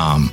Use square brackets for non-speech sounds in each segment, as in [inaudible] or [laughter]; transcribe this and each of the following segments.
um,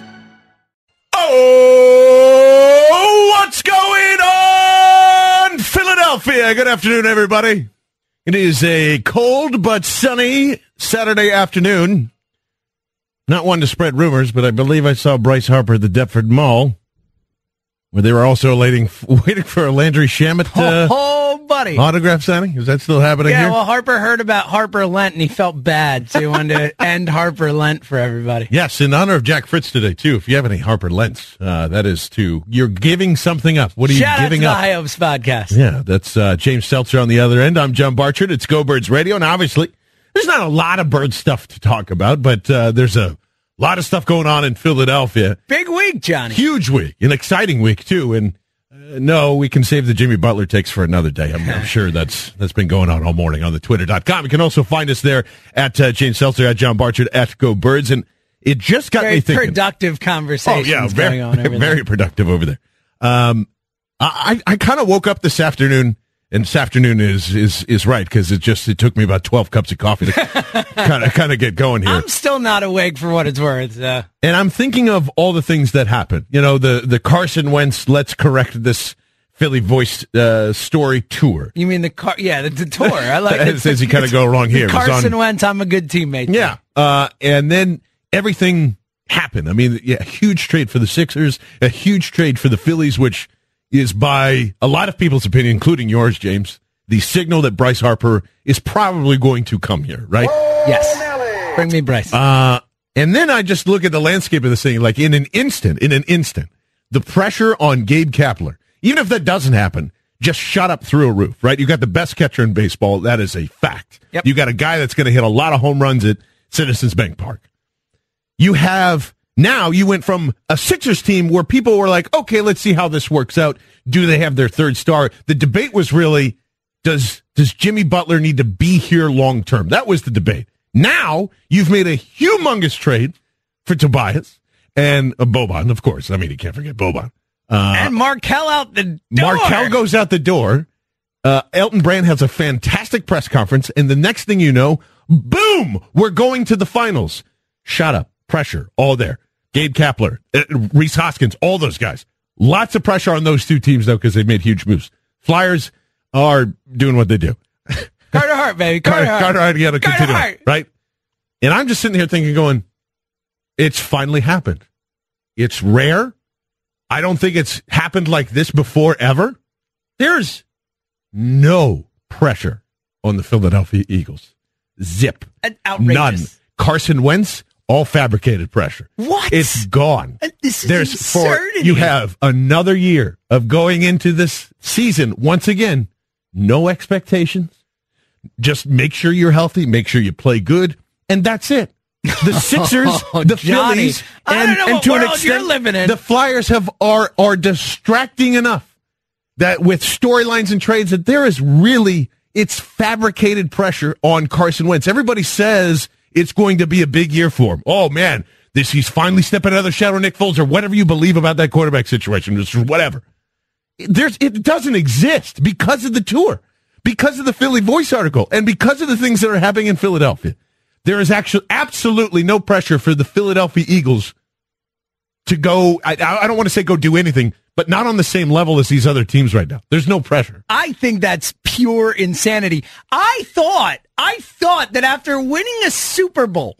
Oh, what's going on, Philadelphia? Good afternoon, everybody. It is a cold but sunny Saturday afternoon. Not one to spread rumors, but I believe I saw Bryce Harper at the Deptford Mall, where they were also waiting, [laughs] waiting for a Landry Shamet uh, [laughs] oh, buddy. autograph signing. Is that still happening Yeah, here? well, Harper heard about Harper Lent and he felt bad, so he wanted to [laughs] end Harper Lent for everybody. Yes, in honor of Jack Fritz today too. If you have any Harper Lents, uh, that is to you're giving something up. What are Shout you giving the up? High Hopes podcast. Yeah, that's uh, James Seltzer on the other end. I'm John Barchard. It's Go Birds Radio, and obviously there's not a lot of bird stuff to talk about, but uh, there's a lot of stuff going on in Philadelphia. Big week, Johnny. Huge week, an exciting week too, and. Uh, no, we can save the Jimmy Butler takes for another day. I'm, I'm [laughs] sure that's that's been going on all morning on the twitter.com. You can also find us there at uh, James Seltzer, at John Barchard, at Go Birds. And it just got Very me thinking. productive conversation Oh yeah, very, going on over [laughs] there. very productive over there. Um, I I kind of woke up this afternoon, and this afternoon is is is right because it just it took me about twelve cups of coffee to kind of kind of get going here. I'm still not awake for what it's worth. Uh, and I'm thinking of all the things that happened. You know, the the Carson Wentz let's correct this Philly voice uh, story tour. you mean the car? Yeah, the, the tour. I like [laughs] it. As you kind of go wrong here. Carson on- Wentz, I'm a good teammate. Yeah. Uh, and then everything happened. I mean, yeah, huge trade for the Sixers, a huge trade for the Phillies, which is by a lot of people's opinion, including yours, James, the signal that Bryce Harper is probably going to come here, right? Yes. Bring me Bryce. Uh, and then I just look at the landscape of this thing, like in an instant, in an instant, the pressure on Gabe Kapler, even if that doesn't happen, just shut up through a roof, right? You got the best catcher in baseball. That is a fact. Yep. You got a guy that's going to hit a lot of home runs at Citizens Bank Park. You have now you went from a Sixers team where people were like, okay, let's see how this works out. Do they have their third star? The debate was really, does, does Jimmy Butler need to be here long term? That was the debate. Now you've made a humongous trade for Tobias and uh, Boban, of course. I mean, you can't forget Boban. Uh, and Markelle out the door. Markelle goes out the door. Uh, Elton Brand has a fantastic press conference, and the next thing you know, boom, we're going to the finals. Shut up, pressure, all there. Gabe Kapler, uh, Rhys Hoskins, all those guys. Lots of pressure on those two teams though because they made huge moves. Flyers are doing what they do. [laughs] Carter Hart, baby. Carter, Carter, Hart. Carter Hart, you got to Carter continue, Hart. right? And I'm just sitting here thinking, going, it's finally happened. It's rare. I don't think it's happened like this before ever. There's no pressure on the Philadelphia Eagles. Zip. None. Carson Wentz, all fabricated pressure. What? It's gone. Uh, this is There's absurdity. for you have another year of going into this season once again. No expectations. Just make sure you're healthy. Make sure you play good, and that's it. The [laughs] Sixers, Oh, the Johnny, Phillies, and, and to an extent, the Flyers have are are distracting enough that with storylines and trades that there is really it's fabricated pressure on Carson Wentz. Everybody says it's going to be a big year for him. Oh man, this he's finally stepping out of the shadow of Nick Foles or whatever you believe about that quarterback situation. Just whatever. There's it doesn't exist because of the tour, because of the Philly Voice article, and because of the things that are happening in Philadelphia. There is actually absolutely no pressure for the Philadelphia Eagles to go. I, I don't want to say go do anything, but not on the same level as these other teams right now. There's no pressure. I think that's pure insanity. I thought, I thought that after winning a Super Bowl,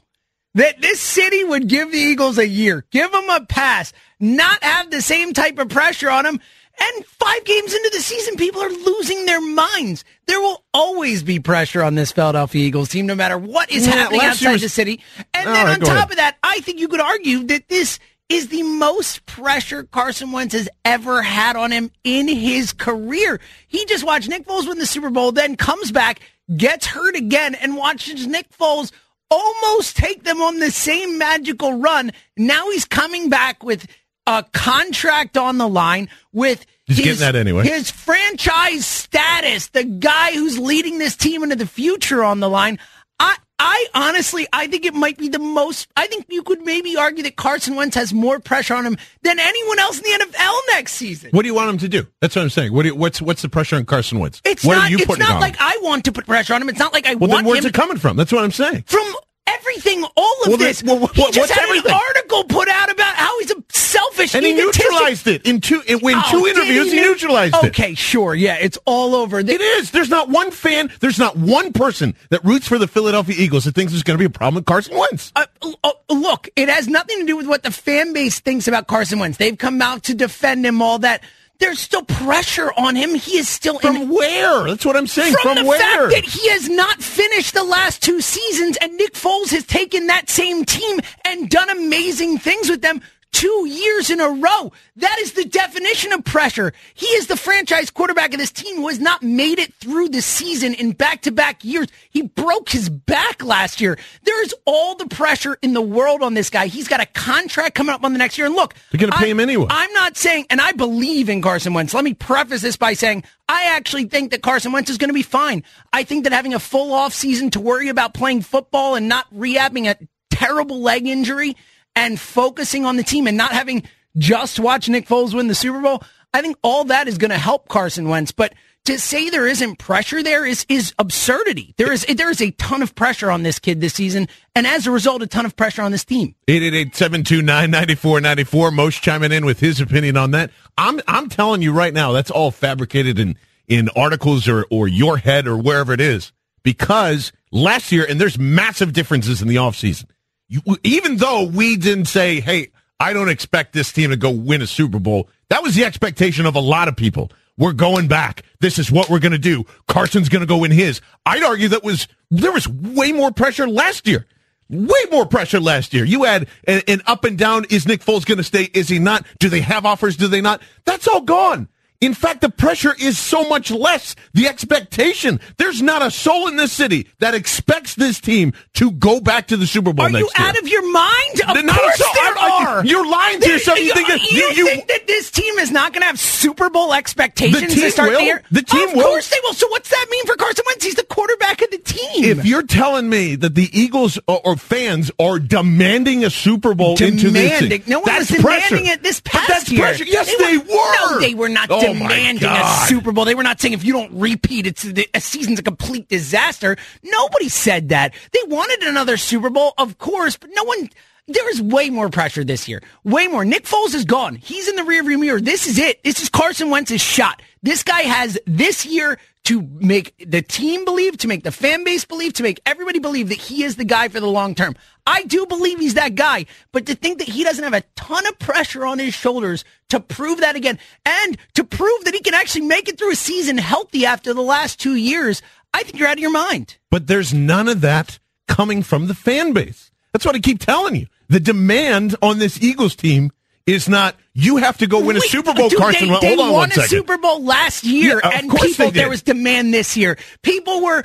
that this city would give the Eagles a year, give them a pass, not have the same type of pressure on them. And five games into the season, people are losing their minds. There will always be pressure on this Philadelphia Eagles team, no matter what is Yeah, happening outside was- the city. And All then right, on top ahead. of that, I think you could argue that this is the most pressure Carson Wentz has ever had on him in his career. He just watched Nick Foles win the Super Bowl, then comes back, gets hurt again, and watches Nick Foles almost take them on the same magical run. Now he's coming back with a contract on the line with He's his, getting that anyway. his franchise status, the guy who's leading this team into the future on the line. I, I honestly, I think it might be the most. I think you could maybe argue that Carson Wentz has more pressure on him than anyone else in the NFL next season. What do you want him to do? That's what I'm saying. What do you, what's what's the pressure on Carson Wentz? It's what not. are you it's not on like him? I want to put pressure on him. It's not like I Well, want then where's it coming from? That's what I'm saying. from everything. All of Well, this. well, what- he just what's had everything? an article put out about how he's a selfish, And he neutralized it in two in, in Oh, two interviews. He, neu- neutralized it. Okay, sure. Yeah, it's all over. The- It is. There's not one fan. There's not one person that roots for the Philadelphia Eagles that thinks there's going to be a problem with Carson Wentz. Uh, uh, look, it has nothing to do with what the fan base thinks about Carson Wentz. They've come out to defend him, all that. There's still pressure on him. He is still in. From in. where? That's what I'm saying. From, From, the where? fact that he has not finished the last two seasons, and Nick Foles has taken that same team and done amazing things with them two years in a row. That is the definition of pressure. He is the franchise quarterback of this team who has not made it through the season in back to back years. He broke his back last year. There is all the pressure in the world on this guy. He's got a contract coming up on the next year. And look, They're gonna pay I- him anyway. I'm not saying, and I believe in Carson Wentz. Let me preface this by saying I actually think that Carson Wentz is going to be fine. I think that having a full off season to worry about playing football and not rehabbing a terrible leg injury and focusing on the team and not having just watch Nick Foles win the Super Bowl, I think all that is going to help Carson Wentz. But to say there isn't pressure there is is absurdity. There is there is a ton of pressure on this kid this season, and as a result, a ton of pressure on this team. 888-729-9494. Most chiming in with his opinion on that. I'm I'm telling you right now, that's all fabricated in in articles or or your head or wherever it is. Because last year, and there's massive differences in the offseason. You, even though we didn't say, hey, I don't expect this team to go win a Super Bowl, that was the expectation of a lot of people. We're going back. This is what we're going to do. Carson's going to go win his. I'd argue that was there was way more pressure last year. Way more pressure last year. You had an, an up and down. Is Nick Foles going to stay? Is he not? Do they have offers? Do they not? That's all gone. In fact, the pressure is so much less. The expectation. There's not a soul in this city that expects this team to go back to the Super Bowl Are you next year. out of your mind? Of They're not course so- there I- are. you're lying to yourself. You You, think that- you you- think that this team is not going to have Super Bowl expectations to start will. the year? The team of will. Of course they will. So what's that mean for Carson Wentz? He's the quarterback of the team. If you're telling me that the Eagles or, or fans are demanding a Super Bowl into this, demanding, no one that's was demanding pressure. it this But past that's year. pressure. Yes, they, were. No, they were not Oh, Oh demanding a Super Bowl. They were not saying if you don't repeat, it's a season's a complete disaster. Nobody said that. They wanted another Super Bowl, of course, but no one. There is way more pressure this year. Way more. Nick Foles is gone. He's in the rearview mirror. This is it. This is Carson Wentz's shot. This guy has this year to make the team believe, to make the fan base believe, to make everybody believe that he is the guy for the long term. I do believe he's that guy, but to think that he doesn't have a ton of pressure on his shoulders to prove that again and to prove that he can actually make it through a season healthy after the last two years, I think you're out of your mind. But there's none of that coming from the fan base. That's what I keep telling you. The demand on this Eagles team is not you have to go win a Super Bowl, Carson. They, Well, they won a second. Super Bowl last year, Yeah, and people there was demand this year. People were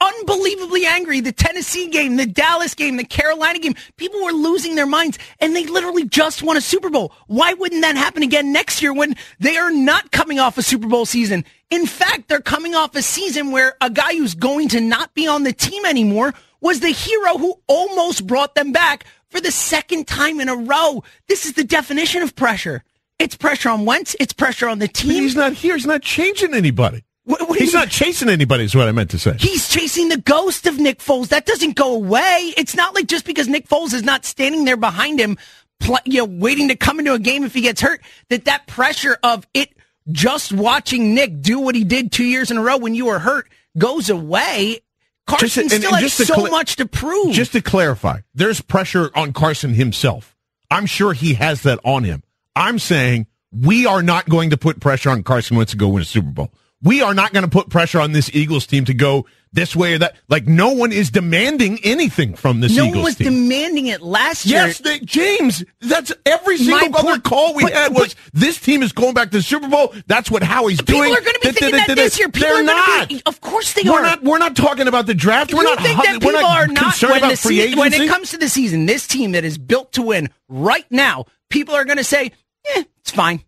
unbelievably angry. The Tennessee game, the Dallas game, the Carolina game. People were losing their minds, and they literally just won a Super Bowl. Why wouldn't that happen again next year when they are not coming off a Super Bowl season? In fact, they're coming off a season where a guy who's going to not be on the team anymore was the hero who almost brought them back for the second time in a row. This is the definition of pressure. It's pressure on Wentz. It's pressure on the But team. he's not here. He's not changing anybody. What- what He's not chasing anybody. Is what I meant to say. He's chasing the ghost of Nick Foles. That doesn't go away. It's not like just because Nick Foles is not standing there behind him, pl- you know, waiting to come into a game if he gets hurt, that that pressure of it just watching Nick do what he did two years in a row when you were hurt goes away. Carson Just and- still and has just so cla- much to prove. Just to clarify, there's pressure on Carson himself. I'm sure he has that on him. I'm saying we are not going to put pressure on Carson Wentz to go win a Super Bowl. We are not going to put pressure on this Eagles team to go this way or that. Like no one is demanding anything from this no Eagles one was team. demanding it last year. Yes, they, James. That's every My single other point- call we but- had was this team is going back to the Super Bowl. That's what Howie's People doing. are going to be thinking that this year. People They're are not. be. Of course they we're are. not. We're not talking about the draft. We're you not. think that we're people not are not concerned when about the free se- agency. when it comes to the season, this team that is built to win right now, people are going to say, "Yeah, it's fine.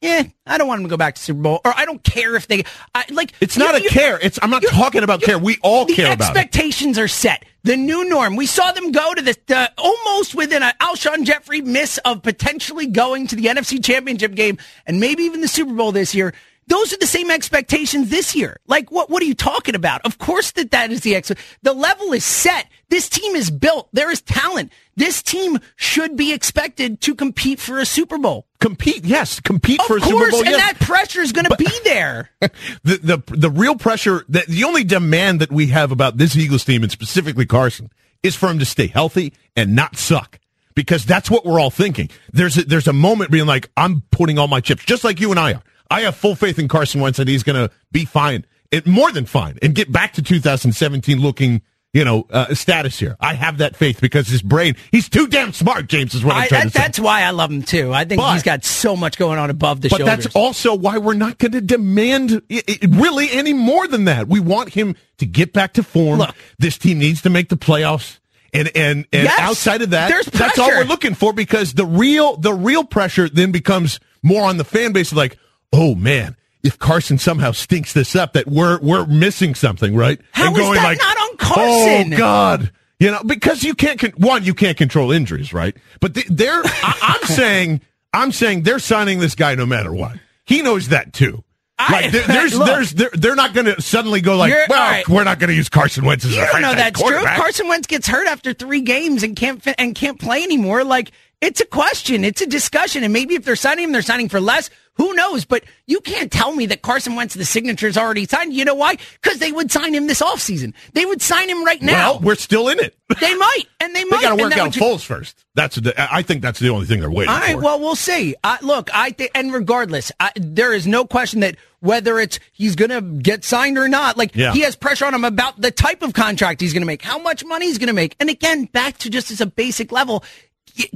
Yeah, I don't want them to go back to Super Bowl, or I don't care if they I, like." It's not a care. It's. I'm not talking about care. We all care about it. expectations are set. The new norm. We saw them go to the, the almost within an Alshon Jeffery miss of potentially going to the NFC Championship game and maybe even the Super Bowl this year. Those are the same expectations this year. Like what? What are you talking about? Of course that that is the ex. The level is set. This team is built. There is talent. This team should be expected to compete for a Super Bowl. Compete. Yes, compete Of for a course, Super Bowl. and yes. that pressure is going to be there. [laughs] the the the real pressure that the only demand that we have about this Eagles team and specifically Carson is for him to stay healthy and not suck because that's what we're all thinking. There's a, there's a moment being like I'm putting all my chips just like you and I are. I have full faith in Carson Wentz that he's going to be fine, and more than fine, and get back to 2017 looking. You know, uh, status here. I have that faith because his brain, he's too damn smart, James, is what I'm I, trying that, to say. that's why I love him too. I think But- he's got so much going on above the But shoulders. that's also why we're not going to demand i- i- really any more than that. We want him to get back to form. Look. this team needs to make the playoffs. And and and Yes, outside of that, that's all we're looking for because the real the real pressure then becomes more on the fan base. Like, oh man, if Carson somehow stinks this up, that we're we're missing something, right? How and is that not on oh, Carson? Oh God, you know because you can't con- one you can't control injuries, right? But th- they're [laughs] I- I'm saying I'm saying they're signing this guy no matter what. He knows that too. I- Like there- there's [laughs] look. there's they're, they're not going to suddenly go like, well, right. we're not going to use Carson Wentz as You a don't know that's true. If. Carson Wentz gets hurt after three games and can't and can't play anymore, like it's a question, it's a discussion, and maybe if they're signing him, they're signing for less. Who knows? But you can't tell me that Carson Wentz the signature's already signed. You know why? Because they would sign him this offseason. They would sign him right now. Well, we're still in it. [laughs] they might, and they They might. They got to work out ju- Foles first. That's the, I think that's the only thing they're waiting All right, for. well, we'll see. I, look, I think, and regardless, I, there is no question that whether it's he's going to get signed or not, like Yeah. he has pressure on him about the type of contract he's going to make, how much money he's going to make, and again, back to just as a basic level,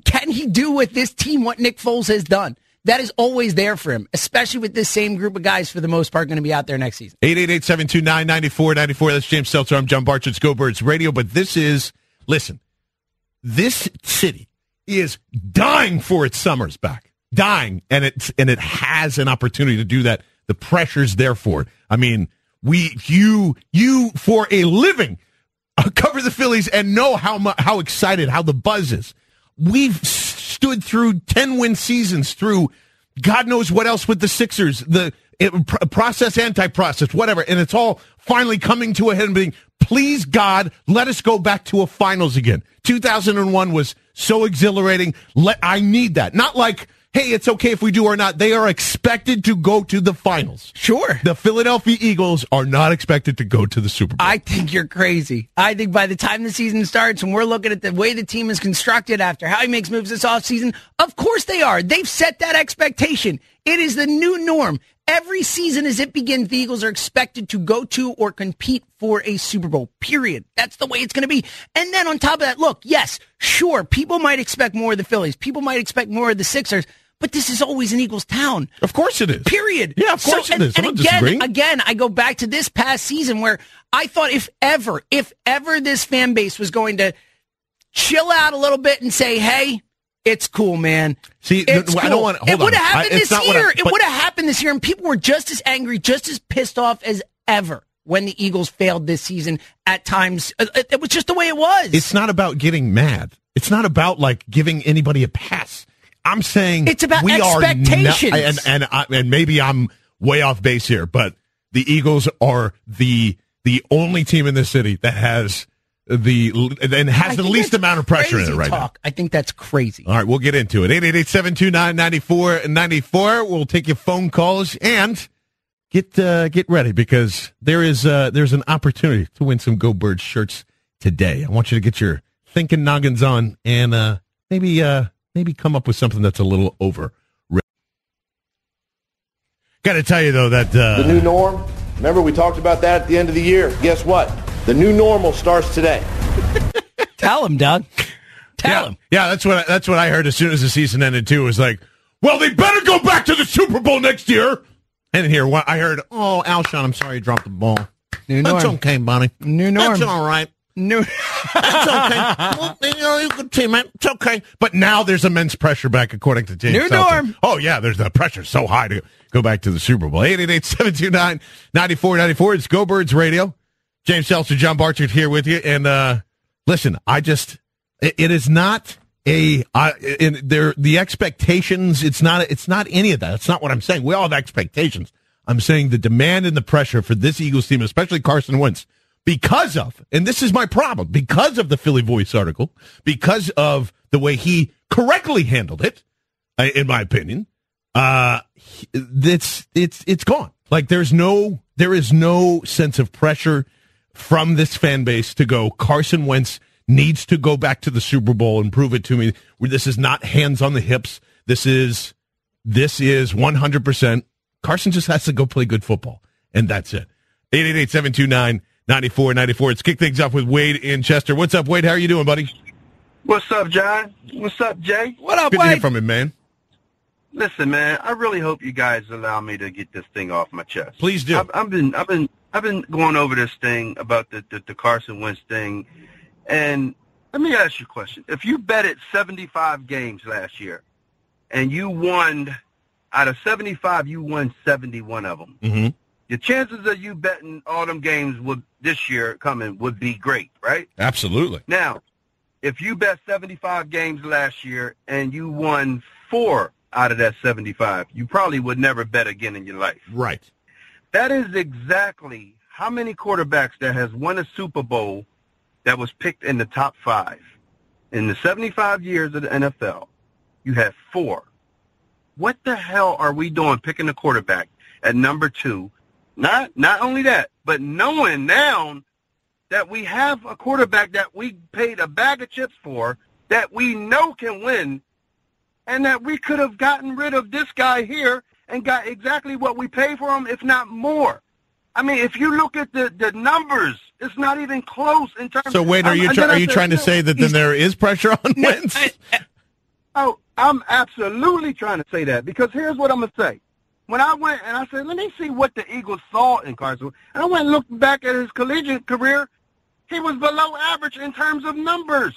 can he do with this team what Nick Foles has done? That is always there for him, especially with this same group of guys for the most part going to be out there next season. 888-729-9494. That's James Seltzer. I'm John Barch. It's Go Birds Radio. But this is, listen, this city is dying for its summers back. Dying. And it's, and it has an opportunity to do that. The pressure's there for it. I mean, we, you, you for a living [laughs] cover the Phillies and know how mu- how excited, how the buzz is. We've stood through 10 win seasons through God knows what else with the Sixers, the it, pr- process, anti-process, whatever. And it's all finally coming to a head and being, please God, let us go back to a finals again. 2001 was so exhilarating. Let, I need that. Not like, hey, it's okay if we do or not. They are expected to go to the finals. Sure. The Philadelphia Eagles are not expected to go to the Super Bowl. I think you're crazy. I think by the time the season starts and we're looking at the way the team is constructed after how he makes moves this offseason, of course they are. They've set that expectation. It is the new norm. Every season as it begins, the Eagles are expected to go to or compete for a Super Bowl, period. That's the way it's going to be. And then on top of that, look, yes, sure, people might expect more of the Phillies. People might expect more of the Sixers, but this is always an Eagles town. of course it is. Period. Yeah, of course so, it and, is. And again, again, I go back to this past season where I thought if ever, if ever this fan base was going to chill out a little bit and say, "Hey, it's cool, man." See, it's I don't want- it would have on. I- happened this what I- year. it would have happened this year, and people were just as angry, just as pissed off as ever when the Eagles failed this season. At times, Uh, it, it was just the way it was. It's not about getting mad. It's not about like giving anybody a pass. I'm saying It's about we are expectations. not- and and I, and maybe I'm way off base here, but the Eagles are the the only team in the city that has the and I has the least amount of pressure in it right talk. I think that's crazy. All right, we'll get into it. 888-729-9494. We'll take your phone calls and get uh, get ready because there is uh, there's an opportunity to win some Go Birds shirts today. I want you to get your thinking noggins on and uh, maybe uh, maybe come up with something that's a little over. Got to tell you though that uh, the new norm. Remember we talked about that at the end of the year. Guess what? The new normal starts today. [laughs] Tell him, Doug. Tell yeah, him. Yeah, that's what I, that's what I heard as soon as the season ended too. It was like, well, they better go back to the Super Bowl next year. And here, what I heard, oh, Alshon, I'm sorry you dropped the ball. New That's norm. okay, Bonnie. New norm. That's all right. New. [laughs] That's okay. well, you know, you good team, man. It's okay. But now there's immense pressure back, according to James. New norm. Oh yeah, there's the pressure so high to go back to the Super Bowl. 888-729-9494. It's Go Birds Radio. James Seltzer, John Barchard here with you. And uh listen, I just it, it is not a uh, in there the expectations. It's not. It's not any of that. It's not what I'm saying. We all have expectations. I'm saying the demand and the pressure for this Eagles team, especially Carson Wentz, because of, and this is my problem, because of the Philly Voice article, because of the way he correctly handled it, uh, in my opinion, uh, it's it's it's gone. Like there's no there is no sense of pressure from this fan base to go. Carson Wentz needs to go back to the Super Bowl and prove it to me. This is not hands on the hips. This is this is 100. percent Carson just has to go play good football, and that's it. 888-729-9494. Let's kick things off with Wade in Chester. What's up, Wade? How are you doing, buddy? What's up, John? What's up, Jay? What up, Good to hear from him, man. Listen, man, I really hope you guys allow me to get this thing off my chest. Please do. I've, I've been, I've been, I've been going over this thing about the, the the Carson Wentz thing, and let me ask you a question: If you betted seventy-five games last year, and you won out of seventy-five, you won seventy-one of them. Mm-hmm. The chances of you betting all them games would this year coming would be great, right? Absolutely. Now, if you bet 75 games last year and you won four out of that 75, you probably would never bet again in your life. Right. That is exactly how many quarterbacks that has won a Super Bowl that was picked in the top five. In the 75 years of the NFL, you have four. What the hell are we doing picking a quarterback at number two? Not not only that, but knowing now that we have a quarterback that we paid a bag of chips for, that we know can win, and that we could have gotten rid of this guy here and got exactly what we paid for him, if not more. I mean, if you look at the, the numbers, it's not even close in terms. So, Wade, are you try, are you trying to say that then there is pressure on [laughs] Wentz? Oh, I'm absolutely trying to say that because here's what I'm gonna say. When I went and I said, let me see what the Eagles saw in Carson, and I went and looked back at his collegiate career, he was below average in terms of numbers.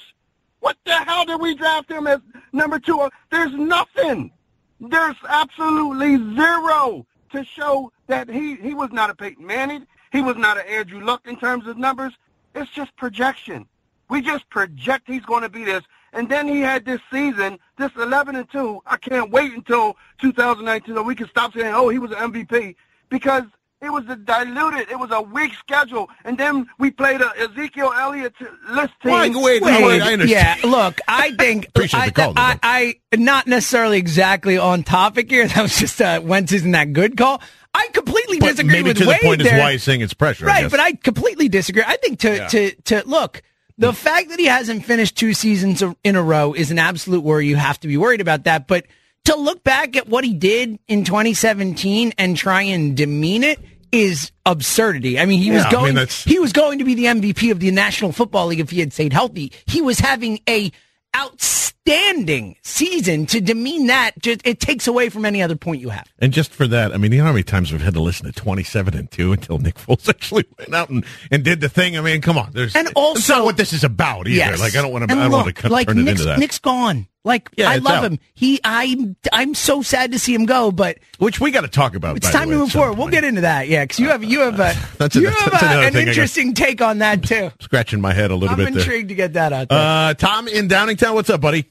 What the hell did we draft him as number two? There's nothing. There's absolutely zero to show that he, he was not a Peyton Manning. He was not an Andrew Luck in terms of numbers. It's just projection. We just project he's going to be this. And then he had this season, this 11 and 2. I can't wait until 2019 so we can stop saying, oh, he was an MVP because it was a diluted, it was a weak schedule. And then we played a Ezekiel Elliott list team. Wait, wait, Wait, wait, I understand. Yeah, look, I [laughs] think Appreciate the I, call, though, I, I, not necessarily exactly on topic here. [laughs] That was just uh, Wentz isn't that good call. I completely But disagree maybe with to Wade the point there. is why he's saying it's pressure. I Right, guess. but I completely disagree. I think to Yeah. to to look, the fact that he hasn't finished two seasons in a row is an absolute worry. You have to be worried about that. But to look back at what he did in 2017 and try and demean it is absurdity. I mean, he was Yeah, I mean, going—he was going to be the MVP of the National Football League if he had stayed healthy. He was having a outstanding season. To demean that, just it takes away from any other point you have. And just for that, I mean, you know how many times we've had to listen to 27 and 2 until Nick Foles [laughs] actually went out and, and did the thing? I mean, come on. There's, And that's also- not what this is about either. Yes. Like, I don't want to, I don't want look, to like turn it into that. Nick's gone. Like Yeah, I love out. him. He, I, I'm so sad to see him go, but Which we got to talk about. it's time way, to move forward. We'll get into that, yeah, because you have you have a [laughs] That's a- you that's- have that's a, an thing I got- interesting take on that too. [laughs] Scratching my head a little I'm bit there. intrigued to get that out there. Uh, Tom in Downingtown, what's up, buddy?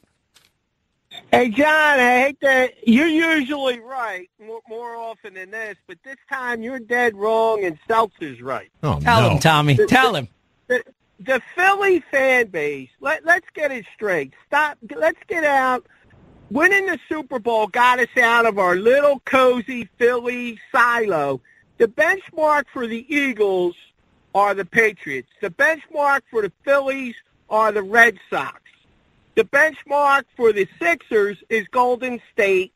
Hey, John, I hate that you're usually right more, more often than this, but this time you're dead wrong and Seltzer's right. Oh, Tell no. him, Tommy. Tell him. The, the Philly fan base, let, let's get it straight. Stop. Let's get out. Winning the Super Bowl got us out of our little cozy Philly silo. The benchmark for the Eagles are the Patriots. The benchmark for the Phillies are the Red Sox. The benchmark for the Sixers is Golden State.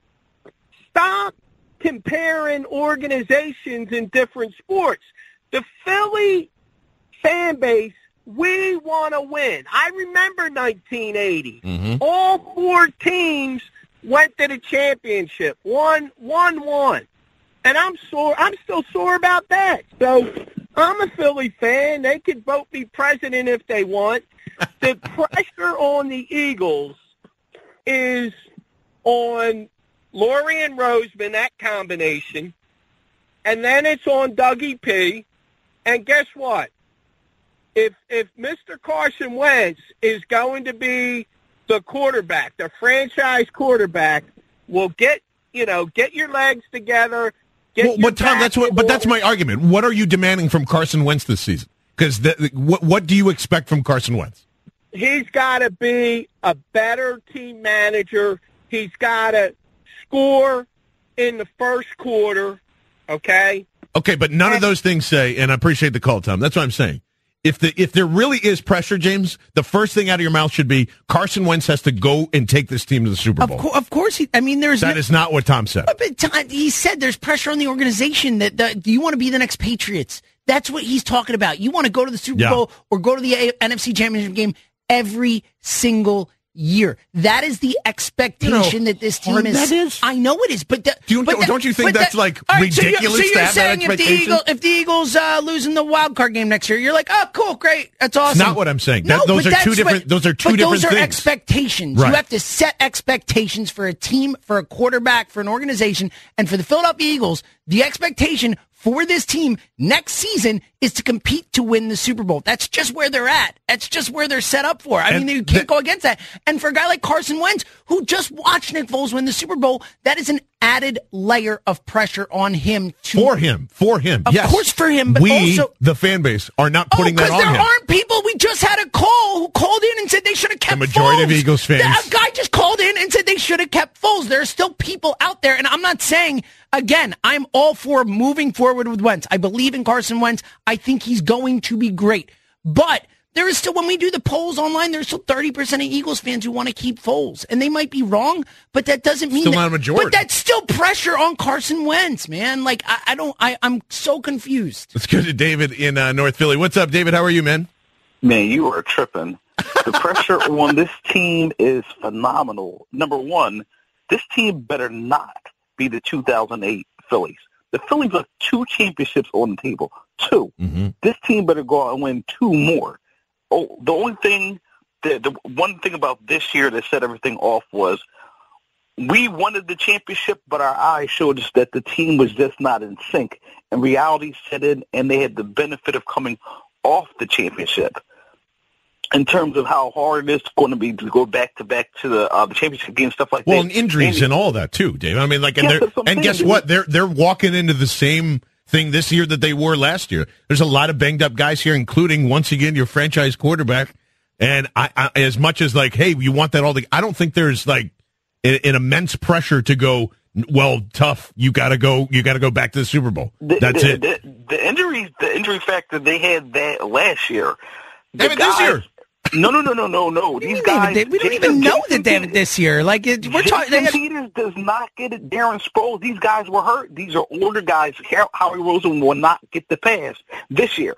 Stop comparing organizations in different sports. The Philly fan base, we want to win. I remember 1980. Mm-hmm. All four teams went to the championship. One, one, one. And I'm sore. I'm still sore about that. So I'm a Philly fan. They could both be president if they want. The [laughs] pressure on the Eagles is on Lurie and Roseman, that combination, and then it's on Dougie P. And guess what? If if Mr. Carson Wentz is going to be the quarterback, the franchise quarterback, will get you know get your legs together. Well, but Tom, that's what. But that's my argument. What are you demanding from Carson Wentz this season? Because what what do you expect from Carson Wentz? he's got to be a better team manager. He's got to score in the first quarter. Okay. Okay, but none of those things say, and I appreciate the call, Tom. That's what I'm saying. If the if there really is pressure, James, the first thing out of your mouth should be Carson Wentz has to go and take this team to the Super Of, Bowl. of course, he, I mean, there's That no- is not what Tom said. Tom, he said there's pressure on the organization that do you want to be the next Patriots? That's what he's talking about. You want to go to the Super Yeah. Bowl or go to the A- NFC Championship game every single year. That is the expectation that this team is. that is? I know it is, but the, do you, but don't you think that's, the- like, right, so you're- ridiculous So you're, that saying if the? Eagles, if the Eagles uh, lose in the wild card game next year, you're like, oh, cool, great, that's awesome. not what I'm saying. No, That- those are two different- what- those are two different those are things. expectations. Right. You have to set expectations for a team, for a quarterback, for an organization, and for the Philadelphia Eagles. The expectation for this team next season is to compete to win the Super Bowl. That's just where they're at. That's just where they're set up for. I And mean, you can't go against that. And for a guy like Carson Wentz, who just watched Nick Foles win the Super Bowl, that is an added layer of pressure on him to For him, for him, Of yes. course for him, but we, also- the fan base, are not Oh, putting that because on there him. aren't people. We just had a call who called in and said they should have kept majority of Eagles fans- A guy just called in and said they should have kept Foles. There are still people out there, and I'm not saying again. I'm all for moving forward with Wentz. I believe in Carson Wentz. I think he's going to be great, but. There is still, when we do the polls online, there's still 30% of Eagles fans who want to keep Foles. And they might be wrong, but that doesn't mean Still that, not a majority. But that's still pressure on Carson Wentz, man. Like, I, I don't, I, I'm so confused. Let's go to David in uh, North Philly. What's up, David? How are you, man? Man, you are tripping. The pressure [laughs] on this team is phenomenal. Number one, this team better not be the 2008 Phillies. The Phillies have two championships on the table. 2 This team better go out and win two more. Oh, the only thing, the, the one thing about this year that set everything off was we wanted the championship, but our eyes showed us that the team was just not in sync. And reality set in, and they had the benefit of coming off the championship. In terms of how hard it is going to be to go back to back to the uh, the championship game, stuff like Well, that. Well, and injuries And- and all that too, Dave. I mean, like, and Yes, they're, that's what I'm and guess what? They're they're walking into the same thing this year that they were last year. There's a lot of banged up guys here, including once again your franchise quarterback. And I, I as much as like, hey, you want that all the, I don't think there's like an, an immense pressure to go. Well, tough. You got to go. You got to go back to the Super Bowl. the, That's the, it. The, the injuries, the injury factor they had that last year. The Have it this year. No, no, no, no, no, no. These guys. even- we don't even know that they have it this year. Like it, we're talking. Jason Peters does not get it. Darren Sproles, these guys were hurt. These are older guys. Har- Howie Rosen will not get the pass this year.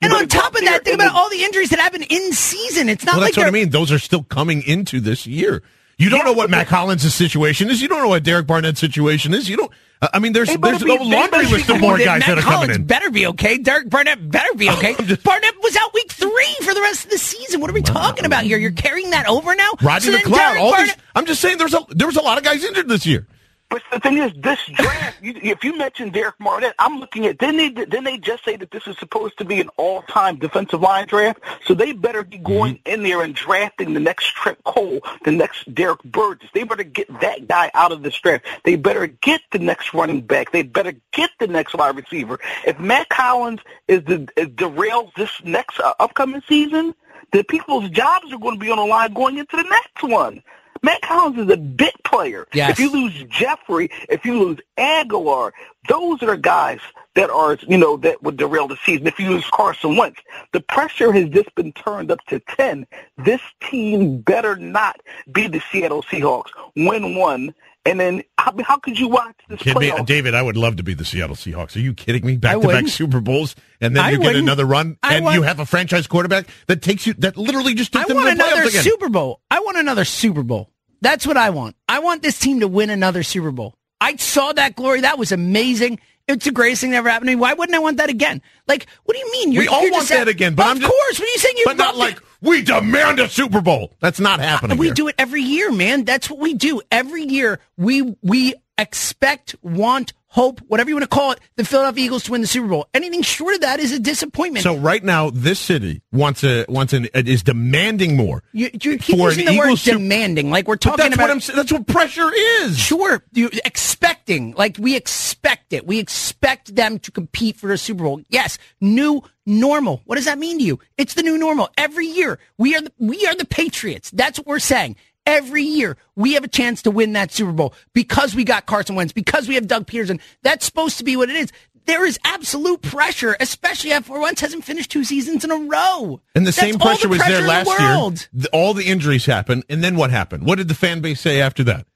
And on top of that, think about all the injuries that happen in season. It's not Well, like that's what I mean. Those are still coming into this year. You don't Yeah, know what Mac Collins' situation is. You don't know what Derek Barnett's situation is. You don't. uh, I mean, there's there's a laundry list of more guys Matt that are Collins coming in. better be okay. Derek Barnett better be [laughs] okay. Barnett was out week three for the rest of the season. What are we talking about here? You're carrying that over now? Rodney So then McLeod. Derek All these, I'm just saying, there's a there was a lot of guys injured this year. But the thing is, this draft. you, if you mention Derek Barnett, I'm looking at. Didn't they? Didn't they just say that this is supposed to be an all-time defensive line draft? So they better be going Mm-hmm. in there and drafting the next Trent Cole, the next Derek Burgess. They better get that guy out of this draft. They better get the next running back. They better get the next wide receiver. If Matt Collins is the is derails this next uh, upcoming season, the people's jobs are going to be on the line going into the next one. Matt Collins is a bit player. Yes. If you lose Jeffery, if you lose Agholor, those are the guys that are, you know, that would derail the season. If you lose Carson Wentz, the pressure has just been turned up to 10. This team better not be the Seattle Seahawks, win one, and then how, how could you watch this Kid me. David, I would love to be the Seattle Seahawks. Are you kidding me? Back to back. Super Bowls, and then I you get wouldn't. another run, I and want- you have a franchise quarterback that takes you that literally just took I them to the playoffs again. Super Bowl. I want another Super Bowl. That's what I want. I want this team to win another Super Bowl. I saw that glory. That was amazing. It's the greatest thing that ever happened to me. Why wouldn't I want that again? Like, what do you mean? we all you're want that saying- again, but of I'm just, course. When you saying you but not like it. we demand a Super Bowl. That's not uh, happening. we here. do it every year, man. That's what we do every year. We we expect, want, hope, whatever you want to call it, the Philadelphia Eagles to win the Super Bowl. Anything short of that is a disappointment. So right now, this city wants a wants an is demanding more. you, you keep for using the word Eagles Super- demanding, like we're talking that's about. what I'm. That's what pressure is. Sure, you expecting like we expect it. We expect them to compete for a Super Bowl. Yes, new normal. What does that mean to you? It's the new normal. Every year we are the, we are the Patriots. That's what we're saying. Every year we have a chance to win that Super Bowl because we got Carson Wentz, because we have Doug Pederson. That's supposed to be what it is. There is absolute pressure, especially after Wentz hasn't finished two seasons in a row. And the That's same all pressure was there in the last year. All the injuries happened, and then what happened? What did the fan base say after that?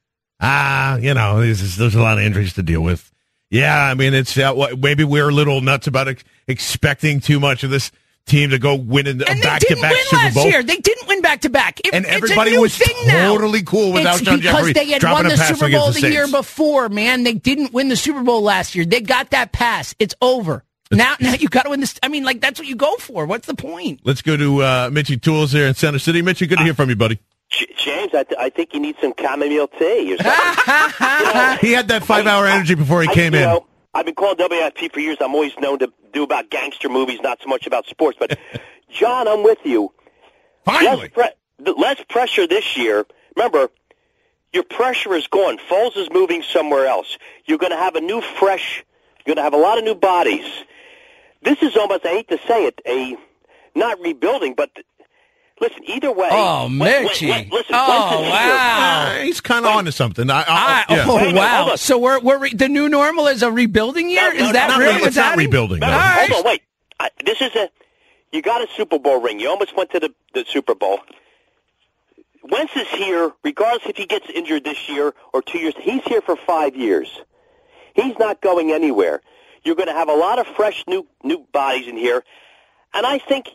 Ah, you know, there's, there's a lot of injuries to deal with. Yeah, I mean, it's uh, maybe we're a little nuts about ex- expecting too much of this team to go win in a And back to back win Super last Bowl. year. They didn't win back to back. It- And it's a everybody new was thing now. totally cool without it's Alshon because Jeffery they had won the Super Bowl the the year before. Man, they didn't win the Super Bowl last year. They got that pass. It's over. Now, now you got to win this. I mean, like that's what you go for. What's the point? Let's go to uh, Mitchie Tools here in Center City. Mitchie, good to hear from you, buddy. James, I, th- I think you need some chamomile tea or [laughs] something. [laughs] [laughs] He had that five hour energy before he I- came you in. Know, I've been calling WIP for years. I'm always known to do about gangster movies, not so much about sports. But [laughs] John, I'm with you. Finally. Less, pre- less pressure this year. Remember, your pressure is gone. Foles is moving somewhere else. You're going to have a new, fresh. You're going to have a lot of new bodies. This is almost. I hate to say it, a not rebuilding, but. Listen, either way. Oh, when- when- when- listen, Oh, once it's wow. Uh, he's kind of onto something. I, I, I, yeah. oh Wait a minute, hold wow! on. So we're we're re- the new normal is a rebuilding year. No, no, is that not really re- it's not happening? rebuilding, All no. right. Hold on, wait. I, this is a. You got a Super Bowl ring. You almost went to the, the Super Bowl. Wentz is here, regardless if he gets injured this year or two years. He's here for five years. He's not going anywhere. You're going to have a lot of fresh new new bodies in here, and I think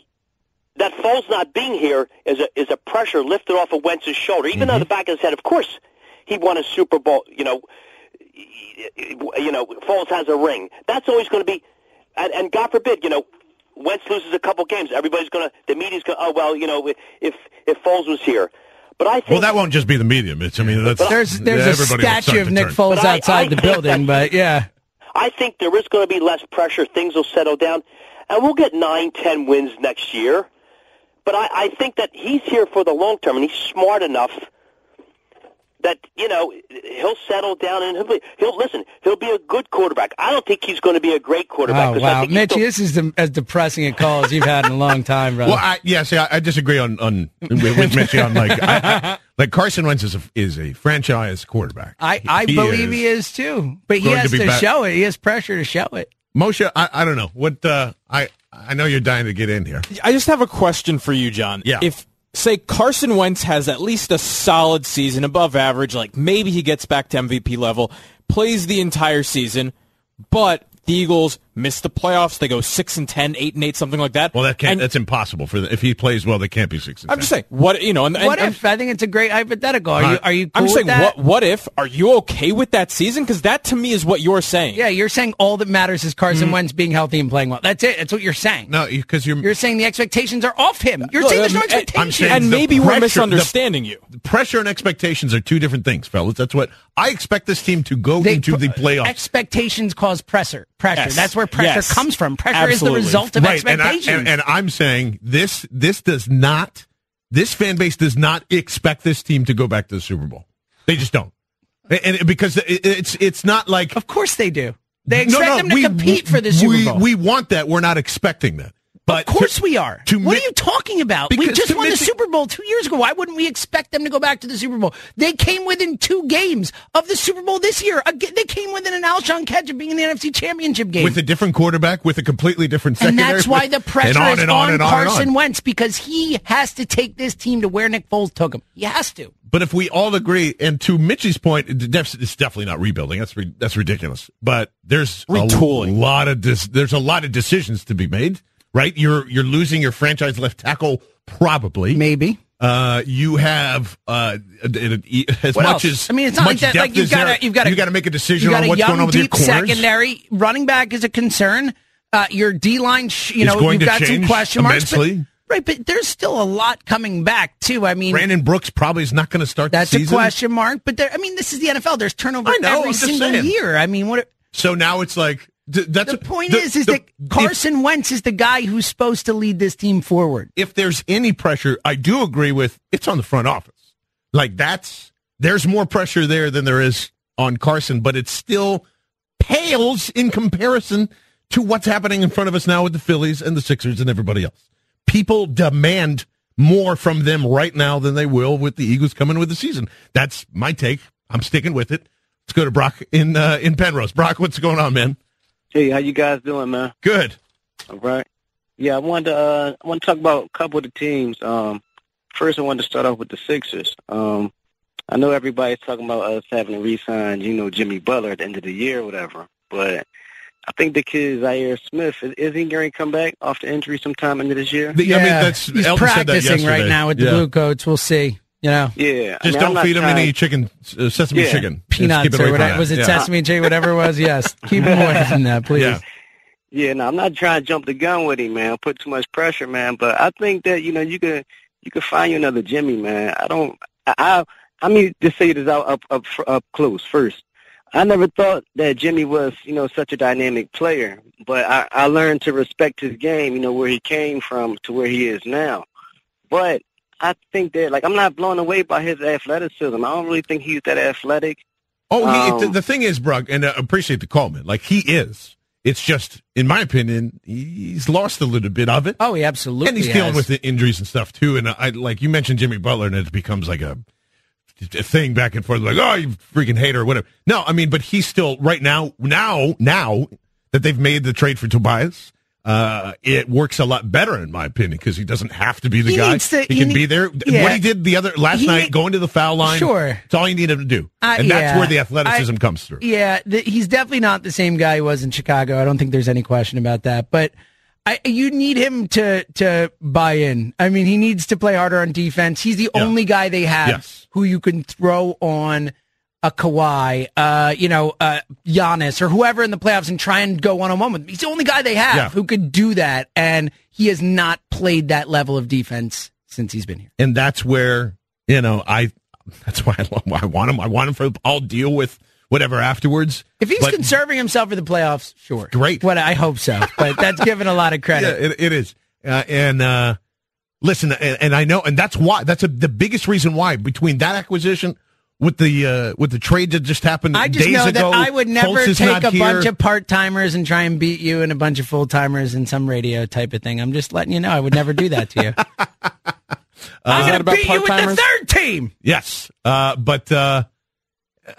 that Foles not being here is a is a pressure lifted off of Wentz's shoulder. Even though mm-hmm. the back of his head, of course, he won a Super Bowl. You know, you know, Foles has a ring. That's always going to be, and, and God forbid, you know, Wentz loses a couple games. Everybody's going to, the media's going, to, oh well, you know, if if Foles was here, but I think Well, that won't just be the media, Mitch. I mean, that's There's there's a everybody will start statue of Nick turn. Foles But I- outside I the building, that- but yeah. I think there is going to be less pressure. Things will settle down, and we'll get nine, ten wins next year. But I, I think that he's here for the long term, and he's smart enough that you know he'll settle down and he'll be, he'll listen. He'll be a good quarterback. I don't think he's going to be a great quarterback. Oh 'cause I wow, think Mitch, still- this is the, as depressing a call as you've had in a long time, brother. Well, I, yeah, see, I, I disagree on on with, with Mitchie on like I, I, [laughs] like Carson Wentz is a, is a franchise quarterback. I, I He believe is he is too, but he has to to, be back- show it. He has pressure to show it. Moshe, I, I don't know what uh, I I know you're dying to get in here. I just have a question for you, John. Yeah. If say Carson Wentz has at least a solid season, above average, like maybe he gets back to MVP level, plays the entire season, but the Eagles miss the playoffs, they go six and 10, 8 and eight, something like that. Well, that can't. And that's impossible for them. if he plays well. They can't be six. And I'm 10. just saying, what you know, and, and- What if? I think it's a great hypothetical. Are you are you? Cool I'm just saying, that? what what if? Are you okay with that season? Because that to me is what you're saying. Yeah, you're saying all that matters is Carson Mm. Wentz being healthy and playing well. That's it. That's what you're saying. No, because you're You're saying the expectations are off him. You're Look, saying there's no um, and- expectations. and the maybe we're pressure- the- misunderstanding you. pressure and expectations are two different things, fellas. That's what I expect this team to go They- into the playoffs. Expectations cause pressure. Pressure. Yes. That's where pressure Yes. comes from. Pressure Absolutely. is the result of right, and, I, expectations. and, and I'm saying this this does not this fan base does not expect this team to go back to the Super Bowl. They just don't, and, because it's it's not like of course they do. They no, expect no, them to we, compete for the Super we, Bowl. We want that. We're not expecting that. But of course to- we are. to what mi- are you talking about? We just to won the Super Bowl two years ago. Why wouldn't we expect them to go back to the Super Bowl? They came within two games of the Super Bowl this year. Again, They came within an Alshon catch of being in the NFC Championship game. with a different quarterback, with a completely different and that's why the and pressure on is and on, on and Carson on. Wentz because he has to take this team to where Nick Foles took him. He has to. But if we all agree, and to Mitchie's point, it's definitely not rebuilding. That's re- that's ridiculous. But there's Retooling. a lot of dis- there's a lot of decisions to be made. Right? You're you're losing your franchise left tackle probably. Maybe. Uh, you have uh, as What much else? as I mean, it's not like that. Like you've got to, you've got to, you got to make a decision on a what's young, going on with your deep corners. secondary. Running back is a concern. Uh, your D line, sh- you know, you've to got some question marks. but- right, but there's still a lot coming back too. I mean, Brandon Brooks probably is not going to start that's a question mark. But there, I mean, this is the NFL. There's turnover know, every single saying. year. I mean, what? So now it's like th- that's The point the- is, is the- that Carson Wentz is the guy who's supposed to lead this team forward. if there's any pressure, I do agree with it's on the front office. Like that's there's more pressure there than there is on Carson, but it still pales in comparison to what's happening in front of us now with the Phillies and the Sixers and everybody else. People demand more from them right now than they will with the Eagles coming with the season. That's my take. I'm sticking with it. Let's go to Brock in uh, in Penrose. Brock, what's going on, man? Hey, how you guys doing, man? Good. All right. Yeah, I wanted to uh, I want to talk about a couple of the teams. Um, first, I wanted to start off with the Sixers. Um, I know everybody's talking about us having to re-sign, you know, Jimmy Butler at the end of the year or whatever, but I think the kid Zhaire Smith is, is he going to come back off the injury sometime into this year? The- I mean, that's he's Elton said that practicing right now with the Yeah. blue coats. We'll see. You know, Yeah, Just I'm don't not feed him trying- any chicken, uh, sesame Yeah. chicken. Just peanuts keep it away or from whatever. that. Was it Yeah. sesame J? Whatever it was. Yes, [laughs] keep him away from that, please. Yeah. Yeah, no, I'm not trying to jump the gun with him, man. Put too much pressure, man. But I think that you know you could you could find you another Jimmy, man. I don't. I I, I mean to say this out up up up close first. I never thought that Jimmy was you know such a dynamic player, but I, I learned to respect his game. You know where he came from to where he is now. But I think that like I'm not blown away by his athleticism. I don't really think he's that athletic. Oh, he, Um, the, the thing is, Brug, and I appreciate the call, man. Like he is. It's just, in my opinion, he's lost a little bit of it. Oh, he absolutely. and he's dealing with the injuries and stuff too. And I like you mentioned Jimmy Butler, and it becomes like a, a thing back and forth, like oh you freaking hater or whatever. No, I mean, but he's still right now. Now, now that they've made the trade for Tobias, uh, it works a lot better in my opinion because he doesn't have to be the He guy. to- he he can need- be there. yeah. What he did the other last He night, going to the foul line. Sure. it's all you need him to do, Uh, and that's yeah. where the athleticism I- comes through. Yeah, the, he's definitely not the same guy he was in Chicago. I don't think there's any question about that. But I, you need him to to buy in. I mean, he needs to play harder on defense. He's the only guy they have Yes. who you can throw on a Kawhi, uh, you know, uh, Giannis or whoever in the playoffs and try and go one on one with him. He's the only guy they have Yeah. who could do that, and he has not played that level of defense since he's been here. and that's where you know I. That's why I, love, I want him. I want him for. I'll deal with whatever afterwards. If he's But- conserving himself for the playoffs, sure, Great. What I hope so, but that's [laughs] given a lot of credit. Yeah, it, it is. Uh, and uh, listen, and, and I know, and that's why. That's a, the biggest reason why between that acquisition with the uh, with the trade that just happened. I just days know ago, that I would never Fultz take a here. bunch of part timers and try and beat you and a bunch of full timers in some radio type of thing. I'm just letting you know I would never do that to you. [laughs] I'm going to about beat you with the third team. Yes, uh, but uh,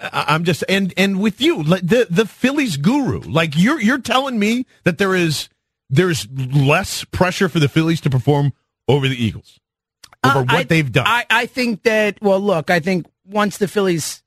I- I'm just and and with you, like, the the Phillies guru. Like you're you're telling me that there is there's less pressure for the Phillies to perform over the Eagles over Uh, what I- they've done. I, I think that, well, look, I think once the Phillies,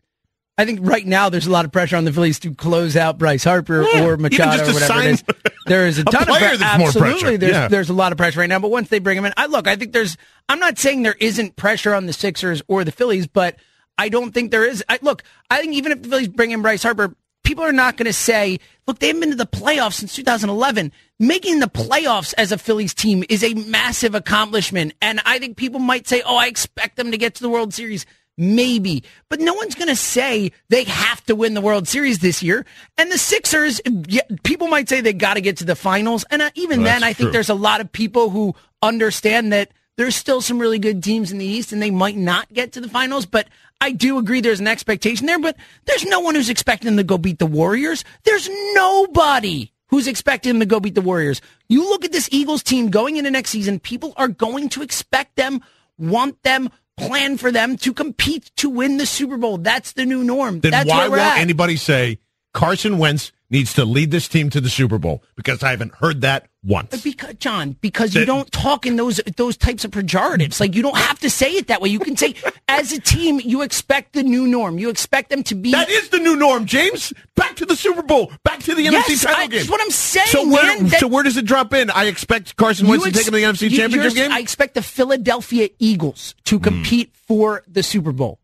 I think right now there's a lot of pressure on the Phillies to close out Bryce Harper Yeah, or Machado or whatever it is. There is a [laughs] a ton of pressure. Absolutely, there's Yeah. there's a lot of pressure right now. But once they bring him in, I look, I think there's. I'm not saying there isn't pressure on the Sixers or the Phillies, but I don't think there is. I, look, I think even if the Phillies bring in Bryce Harper, people are not going to say, look, they haven't been to the playoffs since 2011. Making the playoffs as a Phillies team is a massive accomplishment. And I think people might say, oh, I expect them to get to the World Series. Maybe, but no one's going to say they have to win the World Series this year. And the Sixers, yeah, people might say they got to get to the finals. And uh, even Well, then, I think true. there's a lot of people who understand that there's still some really good teams in the East and they might not get to the finals. But I do agree there's an expectation there, but there's no one who's expecting them to go beat the Warriors. There's nobody who's expecting them to go beat the Warriors. You look at this Eagles team going into next season, people are going to expect them, want them, plan for them to compete to win the Super Bowl. That's the new norm. Then That's why won't at. anybody say Carson Wentz needs to lead this team to the Super Bowl? Because I haven't heard that once. Because John, because you don't talk in those those types of pejoratives. Like you don't have to say it that way. You can say, [laughs] as a team, you expect the new norm. You expect them to be. That is the new norm, James. To the Super Bowl. Back to the Yes, NFC title I- game. that's what I'm saying, So where, man. So where does it drop in? I expect Carson Wentz to take him to the NFC you- Championship game. Hmm. I expect the Philadelphia Eagles to compete for the Super Bowl.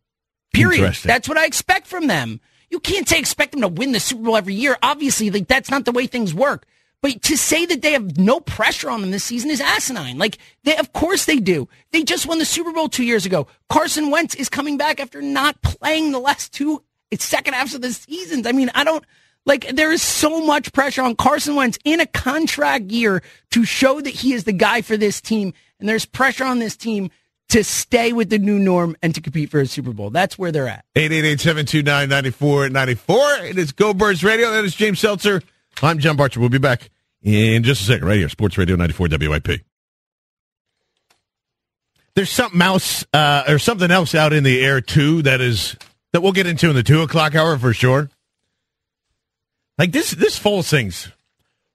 Period. That's what I expect from them. You can't say expect them to win the Super Bowl every year. Obviously, like that's not the way things work. But to say that they have no pressure on them this season is asinine. Like they, of course they do. They just won the Super Bowl two years ago. Carson Wentz is coming back after not playing the last two second halves of the seasons. I mean, I don't like there is so much pressure on Carson Wentz in a contract year to show that he is the guy for this team, and there's pressure on this team to stay with the new norm and to compete for a Super Bowl. That's where they're at. 888-729-9494. It is Go Birds Radio. That is James Seltzer. I'm John Barchard. We'll be back in just a second right here. Sports Radio 94 WIP. There's something else, uh, or something else out in the air too that is that we'll get into in the two o'clock hour for sure. Like this, this Foles thing's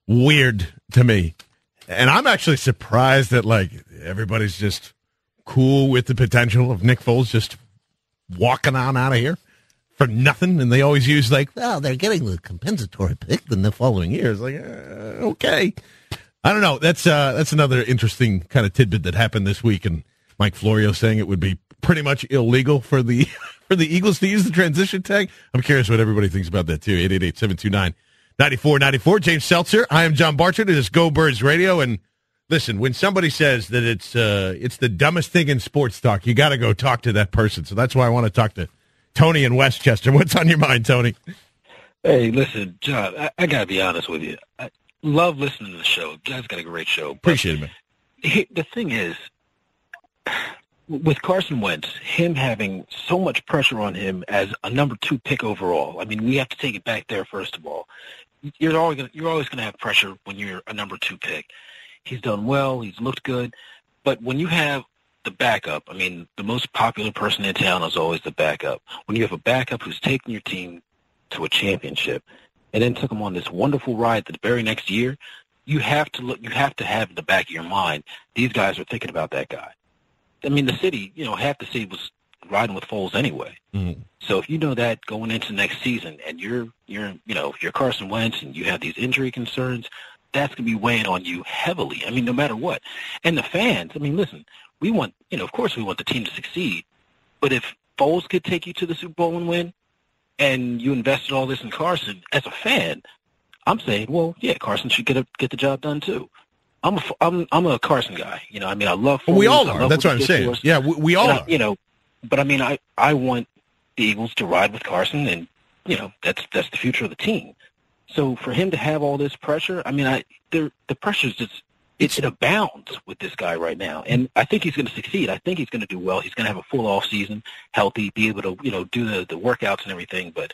weird to me, and I'm actually surprised that like everybody's just cool with the potential of Nick Foles just walking on out of here for nothing. And they always use like, well, they're getting the compensatory pick in the following years. Like, uh, okay, I don't know. That's uh, that's another interesting kind of tidbit that happened this week, and Mike Florio saying it would be pretty much illegal for the [laughs] for the Eagles to use the transition tag. I'm curious what everybody thinks about that too. 888-729-9494. James Seltzer. I am John Barchard. It is Go Birds Radio. And listen, when somebody says that it's uh, it's the dumbest thing in sports talk, you got to go talk to that person. So that's why I want to talk to Tony in Westchester. What's on your mind, Tony? Hey, listen, John, I, I got to be honest with you. I love listening to the show. You guys got a great show. Appreciate it, man. he- the thing is, with Carson Wentz, him having so much pressure on him as a number two pick overall. I mean, we have to take it back there first of all. You're always gonna, you're always going to have pressure when you're a number two pick. He's done well. He's looked good, but when you have the backup, I mean, the most popular person in town is always the backup. When you have a backup who's taking your team to a championship, and then took them on this wonderful ride the very next year, you have to look. You have to have in the back of your mind these guys are thinking about that guy. I mean, the city, you know, half the city was riding with Foles anyway. Mm-hmm. So if you know that going into next season, and you're you're you know you're Carson Wentz and you have these injury concerns, that's going to be weighing on you heavily. I mean, no matter what. And the fans, I mean, listen, we want you know, of course, we want the team to succeed, but if Foles could take you to the Super Bowl and win, and you invested all this in Carson, as a fan, I'm saying, well, yeah, Carson should get a, get the job done too. I'm a, I'm I'm a Carson guy. You know, I mean, I love. Well, we all are. That's what I'm saying. us. Yeah, we, we all I- are. You know, but I mean, I I want the Eagles to ride with Carson, and you know, that's that's the future of the team. So for him to have all this pressure, I mean, I there the pressure's just it, it abounds with this guy right now, and I think he's going to succeed. I think he's going to do well. He's going to have a full off season, healthy, be able to you know do the the workouts and everything, but.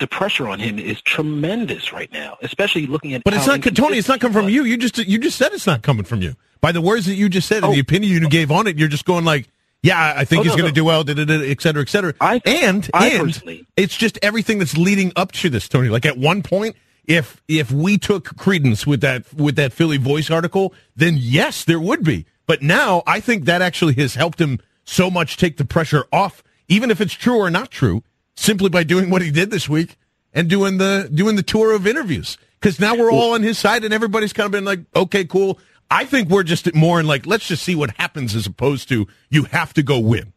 The pressure on him is tremendous right now, especially looking at. But it's not Tony. It's not coming from you. You just you just said it's not coming from you by the words that you just said and oh. the opinion you gave on it. You're just going like, yeah, I think Oh, he's no, going to no. do well, da, da, da, et cetera, et cetera. I, and I and personally- it's just everything that's leading up to this, Tony. Like at one point, if if we took credence with that with that Philly Voice article, then yes, there would be. But now I think that actually has helped him so much take the pressure off, even if it's true or not true, simply by doing what he did this week and doing the doing the tour of interviews. Because now we're all on his side, and everybody's kind of been like, okay, cool. I think we're just more in like, let's just see what happens, as opposed to you have to go win.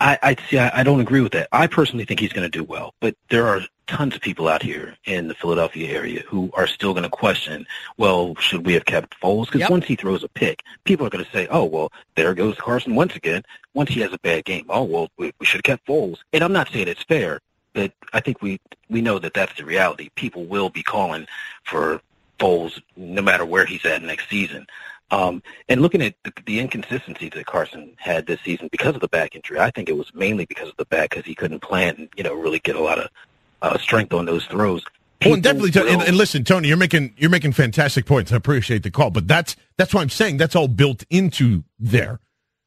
I, I see. I, I don't agree with that. I personally think he's going to do well, but there are tons of people out here in the Philadelphia area who are still going to question. Well, should we have kept Foles? Because Yep. once he throws a pick, people are going to say, "Oh, well, there goes Carson once again." Once he has a bad game, oh well, we, we should have kept Foles. And I'm not saying it's fair, but I think we we know that that's the reality. People will be calling for Foles no matter where he's at next season. Um, and looking at the, the inconsistencies that Carson had this season because of the back injury, I think it was mainly because of the back because he couldn't plant and you know really get a lot of uh, strength on those throws. Well, and definitely, Tony, and, and listen, Tony, you're making you're making fantastic points. I appreciate the call, but that's that's why I'm saying that's all built into there.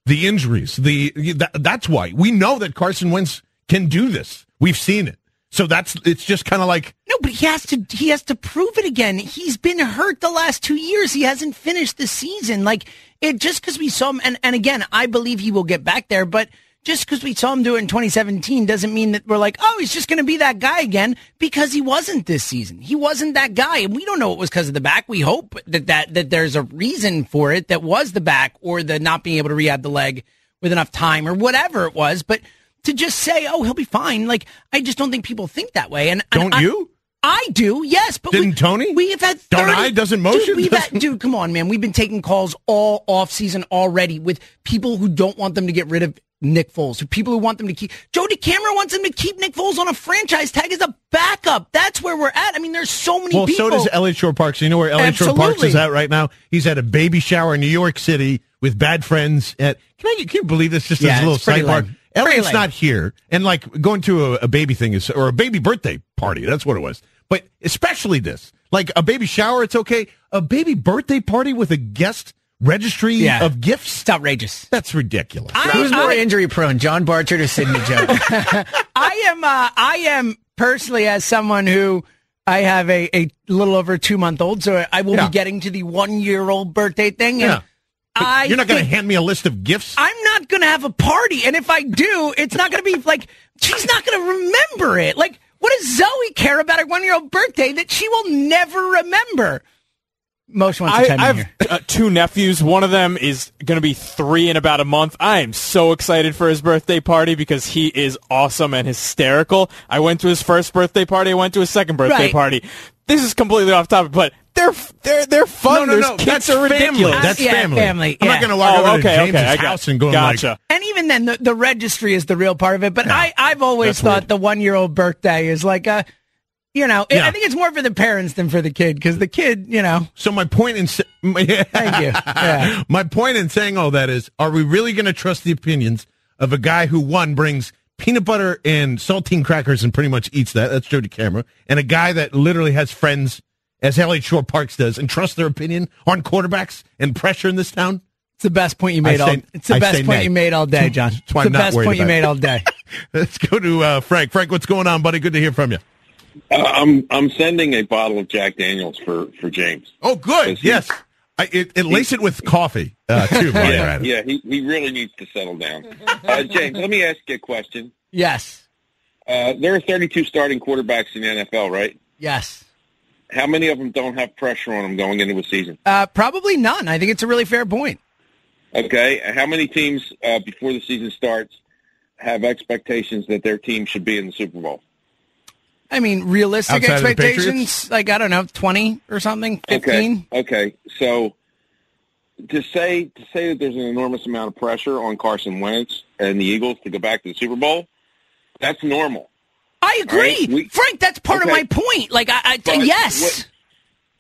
The injuries, the that, that's why we know that Carson Wentz can do this. We've seen it, so that's it's just kind of like No, but he has to he has to prove it again. He's been hurt the last two years. He hasn't finished the season. Like it just because we saw him and, and again, I believe he will get back there, but just because we saw him do it in 2017 doesn't mean that we're like, oh, he's just going to be that guy again because he wasn't this season. He wasn't that guy, and we don't know it was because of the back. We hope that that that there's a reason for it that was the back or the not being able to rehab the leg with enough time or whatever it was. But to just say, oh, he'll be fine, like I just don't think people think that way. And and Don't I- you? I do, yes, but Didn't we, Tony? We have had 30, Don't I? Doesn't motion? Dude, we've had, dude, come on, man. We've been taking calls all off season already with people who don't want them to get rid of Nick Foles, people who want them to keep. Joe DeCamara wants them to keep Nick Foles on a franchise tag as a backup. That's where we're at. I mean, there's so many Well, people. so does Eliot Shorr-Parks. You know where Eliot Shorr-Parks is at right now? He's at a baby shower in New York City with bad friends. At can I can you believe this? Just Yeah, as a little sidebar. Eliot's not here, and like going to a, a baby thing is or a baby birthday party. That's what it was. But especially this, like a baby shower, it's okay. A baby birthday party with a guest registry Yeah. of gifts. It's outrageous. That's ridiculous. Who's more injury prone, John Barchard or Sidney Jones? [laughs] [laughs] I am. Uh, I am personally as someone who I have a, a little over two month old, so I will Yeah. be getting to the one year old birthday thing. Yeah. I You're not going to hand me a list of gifts. I'm not going to have a party, and if I do, it's not going to be like she's not going to remember it. Like, what does Zoe care about her one year old birthday that she will never remember? Most wants to I, chime I in have here. uh, two nephews. One of them is going to be three in about a month. I am so excited for his birthday party because he is awesome and hysterical. I went to his first birthday party. I went to his second birthday Right. party. This is completely off topic, but they're they're they're fun. no, no, Their no. kids That's are family. ridiculous. That's Yeah, family. family, I'm not going to walk Oh, over okay, to okay, James's I house and go gotcha. like, And even then, the, the registry is the real part of it. But I, I've always thought weird. the one year old birthday is like a, you know, Yeah. I think it's more for the parents than for the kid because the kid, you know, So my point in sa- [laughs] Thank you. Yeah. [laughs] my point in saying all that is, are we really going to trust the opinions of a guy who one brings peanut butter and saltine crackers and pretty much eats that? That's Joe Camera, and a guy that literally has friends, as Eliot Shorr-Parks does, and trust their opinion on quarterbacks and pressure in this town. it's the best point you made I all. It's the I best point nay. you made all day, John. That's why it's I'm the not best worried point you made it. all day. [laughs] Let's go to uh, Frank. Frank, what's going on, buddy? Good to hear from you. Uh, I'm I'm sending a bottle of Jack Daniels for for James. Oh, good. Yes. I, it, it lace it with coffee uh, too. [laughs] Yeah, at yeah, he he really needs to settle down. Uh, James, let me ask you a question. Yes. Uh, there are 32 starting quarterbacks in the NFL, right? Yes. How many of them don't have pressure on them going into a season? Uh, probably none. I think it's a really fair point. Okay, how many teams uh, before the season starts have expectations that their team should be in the Super Bowl? I mean, realistic Outside expectations, like, I don't know, 20 or something, 15. Okay. Okay. So to say to say that there's an enormous amount of pressure on Carson Wentz and the Eagles to go back to the Super Bowl, that's normal. I agree. All right, we- Frank, that's part Okay. of my point. Like, I, I But yes. what-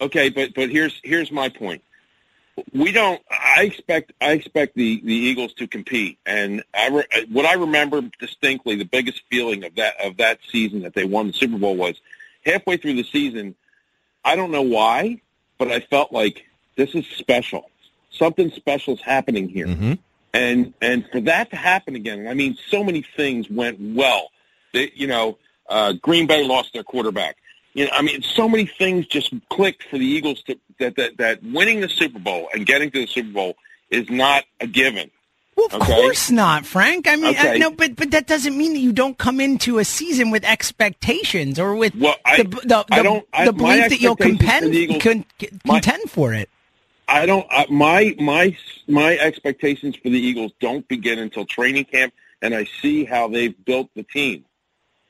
okay, but but here's here's my point. We don't. I expect I expect the the Eagles to compete, and I re, what I remember distinctly, the biggest feeling of that of that season that they won the Super Bowl was halfway through the season. I don't know why, but I felt like this is special. Something special is happening here. And and for that to happen again, I mean, so many things went well. They, you know, uh, Green Bay lost their quarterback. You know, I mean, so many things just clicked for the Eagles to that that that winning the Super Bowl and getting to the Super Bowl is not a given. Well, of course not, Frank. I mean, uh, I, no, but but that doesn't mean that you don't come into a season with expectations or with Well, I- the, the, I don't- I- the belief that you'll contend, the Eagles- con, my- contend for it. I don't. My my my expectations for the Eagles don't begin until training camp, and I see how they've built the team.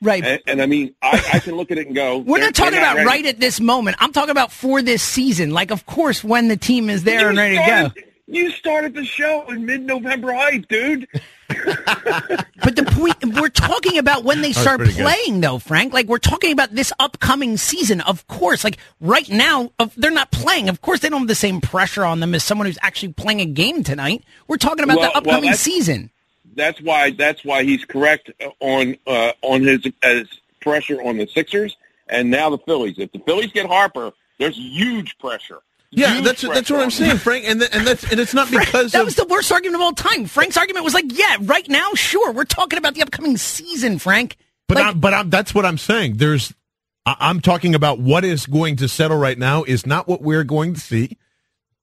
Right. And, and I mean, I, I can look at it and go. [laughs] We're not talking they're about ready. right at this moment. I'm talking about for this season. Like, of course, when the team is there You and ready to go. You started the show in mid-November hype, dude. [laughs] But the point we're talking about when they start pretty good. playing, though, Frank. Like we're talking about this upcoming season. Of course, like right now, of, they're not playing. Of course, they don't have the same pressure on them as someone who's actually playing a game tonight. We're talking about Well- the upcoming that's- season. That's why. That's why he's correct on uh, on his as pressure on the Sixers and now the Phillies. If the Phillies get Harper, there's huge pressure. Yeah, Huge that's that's what I'm saying, them. Frank, and th- and that's and it's not because that of was the worst argument of all time. Frank's argument was like, yeah, right now, sure, we're talking about the upcoming season, Frank. But Like- I'm, but I'm, that's what I'm saying. There's, I'm talking about what is going to settle right now is not what we're going to see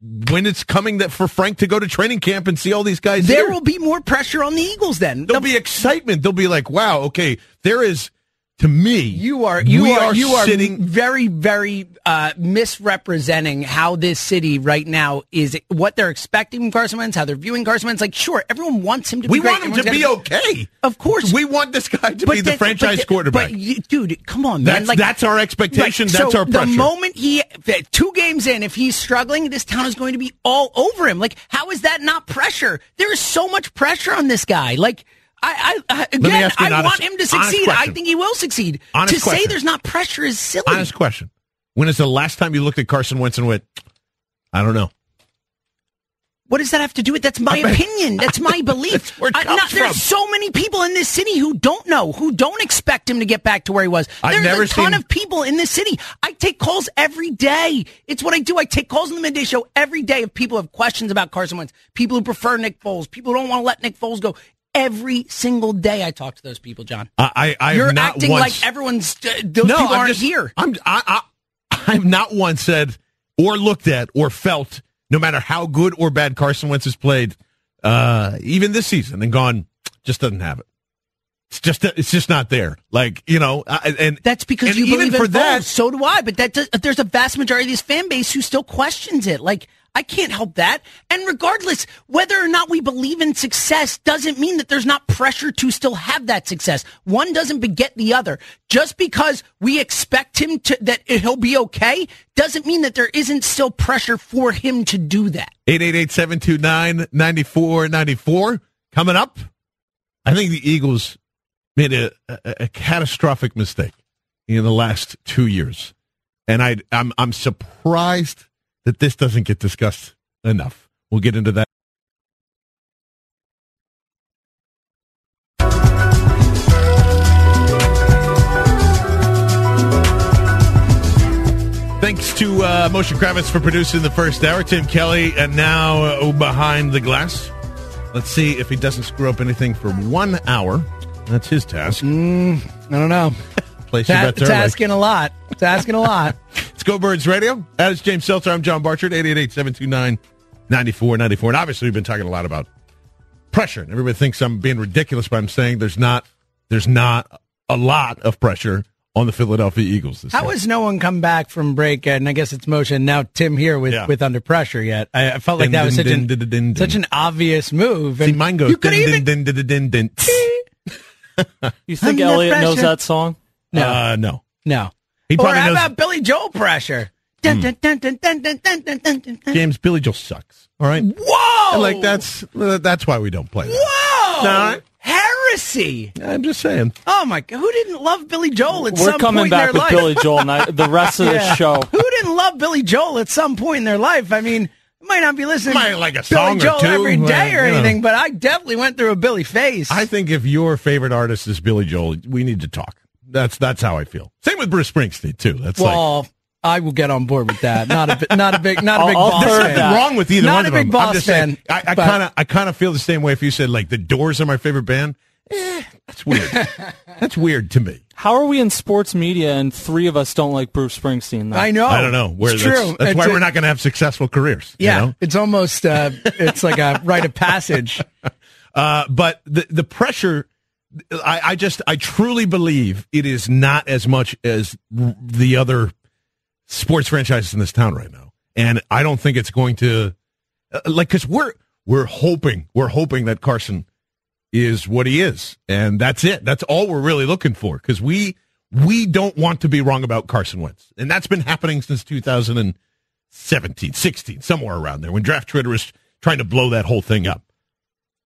when it's coming that for Frank to go to training camp and see all these guys. There here. will be more pressure on the Eagles then. There'll be excitement. They'll be like, wow, okay, there is. To me, You are you we are, you are sitting. very very uh, misrepresenting how this city right now is what they're expecting from Carson Wentz, how they're viewing Carson Wentz. Like, sure, everyone wants him to. We be great. Want him to Everyone's be gotta okay. Of course, we want this guy to But be the franchise but- quarterback. But you, dude, come on, man! That's- Like that's our expectation. Right, That's so our pressure. The moment he two games in, if he's struggling, this town is going to be all over him. Like, how is that not pressure? There is so much pressure on this guy. Like. I, I, again, I honest- want him to succeed. I think he will succeed. Honest to say there's not pressure is silly. Honest question: When is the last time you looked at Carson Wentz and went, "I don't know"? What does that have to do with? That's my opinion. That's my [laughs] belief. it I- not- there's so many people in this city who don't know, who don't expect him to get back to where he was. I've There's never a ton seen- of people in this city. I take calls every day. It's what I do. I take calls on the midday show every day of people who have questions about Carson Wentz, people who prefer Nick Foles, people who don't want to let Nick Foles go. Every single day, I talk to those people, John. I, I, I've You're not acting once, like everyone's. Uh, those no, people I'm aren't just, here. I'm, I, I, [laughs] I've not once said or looked at or felt, no matter how good or bad Carson Wentz has played, uh, even this season, and gone, just doesn't have it. It's just, it's just not there. Like you know, I- and That's because and you even believe in for that. So do I. But that does, there's a vast majority of this fan base who still questions it. Like I can't help that. And regardless, whether or not we believe in success doesn't mean that there's not pressure to still have that success. One doesn't beget the other. Just because we expect him to that he'll be okay doesn't mean that there isn't still pressure for him to do that. 888-729-9494. Coming up, I think the Eagles made a, a, a catastrophic mistake in the last two years. And I, I'm, I'm surprised that this doesn't get discussed enough. We'll get into that. Thanks to uh, Moshe Kravitz for producing the first hour. Tim Kelly, and now uh, behind the glass. Let's see if he doesn't screw up anything for one hour. That's his task. I don't know. [laughs] Place your bets it's early. asking a lot. It's asking a lot. [laughs] It's Go Birds Radio. That is James Seltzer. I'm John Barchard. 888-729-9494. And obviously, we've been talking a lot about pressure. And everybody thinks I'm being ridiculous, but I'm saying there's not there's not a lot of pressure on the Philadelphia Eagles this How year. has no one come back from break? And I guess it's motion now. Tim here with, Yeah. with under pressure yet. I, I felt like that was such an such an obvious move. See, mine goes could even. [laughs] You think Eliot knows that song? No. Uh, no. no. He Or how knows. about Billy Joel pressure? Dun, dun, dun, dun, dun, dun, dun, dun, dun, dun, dun. James Billy Joel sucks. All right. Whoa! And, like that's uh, that's why we don't play. That. Whoa! All right. Heresy! I'm just saying. Oh my God! Who didn't love Billy Joel at We're some coming point back in with their Billy life? Joel night, the rest of the Yeah. show. Who didn't love Billy Joel at some point in their life? I mean, you might not be listening Might like a Billy song or Joel two, every well, day or you know. anything, but I definitely went through a Billy phase. I think if your favorite artist is Billy Joel, we need to talk. That's that's how I feel. Same with Bruce Springsteen too. That's like well, I will get on board with that. Not a bi- not a big not a big I'll- I'll boss third fan. wrong with either Not one a of big them. boss I'm just fan, saying. I, I kind of I kind of feel the same way. If you said like the Doors are my favorite band, eh, that's weird. [laughs] that's weird to me. How are we in sports media and three of us don't like Bruce Springsteen? Though? I know. I don't know. Where it's that's, true. That's It's why a- we're not going to have successful careers. you Yeah, know? it's almost uh, it's like a rite of passage. [laughs] Uh, but the the pressure, I, I just I truly believe it is not as much as the other sports franchises in this town right now, and I don't think it's going to uh, like because we're we're hoping we're hoping that Carson is what he is, and that's it. That's all we're really looking for. Because we we don't want to be wrong about Carson Wentz, and that's been happening since 2017, 16, somewhere around there when Draft Twitter was trying to blow that whole thing up.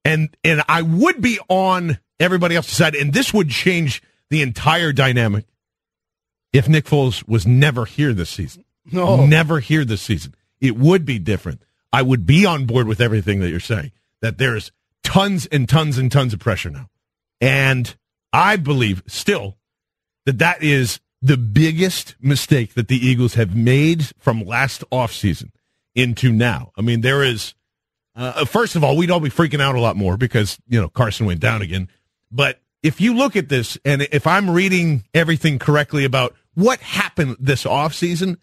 And and I would be on everybody else decided. and this would change the entire dynamic if Nick Foles was never here this season. No. Never here this season. It would be different. I would be on board with everything that you're saying. That there's tons and tons and tons of pressure now, and I believe still that that is the biggest mistake that the Eagles have made from last offseason into now. I mean, there is, uh, first of all, we'd all be freaking out a lot more because, you know, Carson went down again. But if you look at this, and if I'm reading everything correctly about what happened this offseason,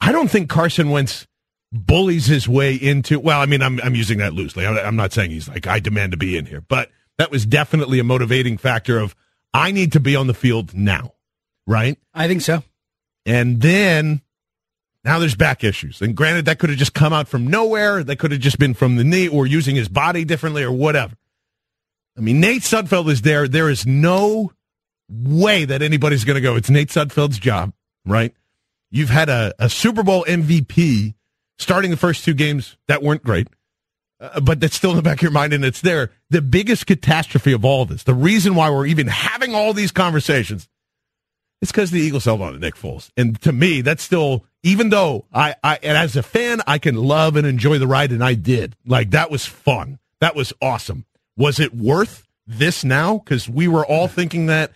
I don't think Carson Wentz bullies his way into, well, I mean, I'm, I'm using that loosely. I'm, I'm not saying he's like, I demand to be in here, but that was definitely a motivating factor of, I need to be on the field now, right? I think so. And then now there's back issues. And granted, that could have just come out from nowhere. That could have just been from the knee or using his body differently or whatever. I mean, Nate Sudfeld is there. There is no way that anybody's going to go, it's Nate Sudfeld's job, right? You've had a, a Super Bowl MVP starting the first two games that weren't great, uh, but that's still in the back of your mind and it's there. The biggest catastrophe of all this, the reason why we're even having all these conversations, it's because the Eagles held on to Nick Foles. And to me, that's still, even though I, I, and as a fan, I can love and enjoy the ride, and I did. Like, that was fun. That was awesome. Was it worth this now? Because we were all thinking that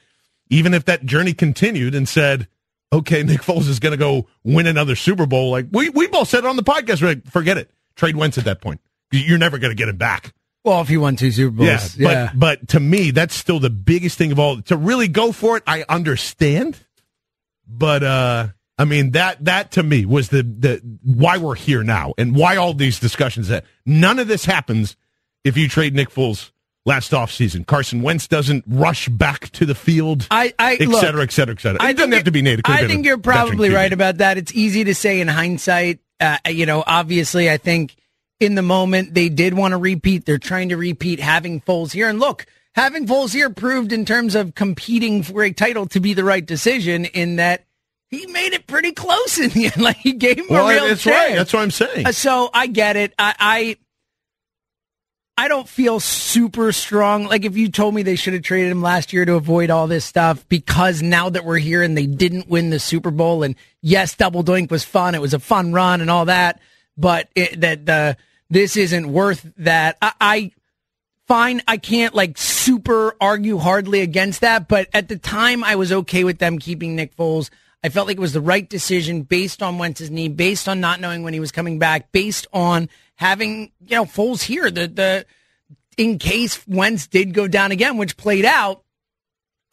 even if that journey continued and said, okay, Nick Foles is going to go win another Super Bowl, like we, we both said it on the podcast, we're like, forget it. Trade Wentz at that point. You're never going to get him back. Well, if he won two Super Bowls, Yeah, yeah. but but to me, that's still the biggest thing of all. To really go for it, I understand, but uh I mean that that to me was the the why we're here now and why all these discussions. That none of this happens if you trade Nick Foles last offseason. Carson Wentz doesn't rush back to the field, I, I et look, cetera, et cetera, et cetera. I It doesn't have to be Nate. It could have I think you're probably right about that. It's easy to say in hindsight. Uh, you know, obviously, I think in the moment they did want to repeat. They're trying to repeat having Foles here. And look, having Foles here proved in terms of competing for a title to be the right decision in that he made it pretty close in the [laughs] end. Like he gave him Well, a real that's chance. right. That's what I'm saying. Uh, So I get it. I, I I don't feel super strong. Like if you told me they should have traded him last year to avoid all this stuff, because now that we're here and they didn't win the Super Bowl, and yes, Double Doink was fun. It was a fun run and all that, but it, that the this isn't worth that. I, I fine. I can't like super argue hardly against that, but at the time I was okay with them keeping Nick Foles. I felt like it was the right decision based on Wentz's knee, based on not knowing when he was coming back, based on having, you know, Foles here, the, the, in case Wentz did go down again, which played out.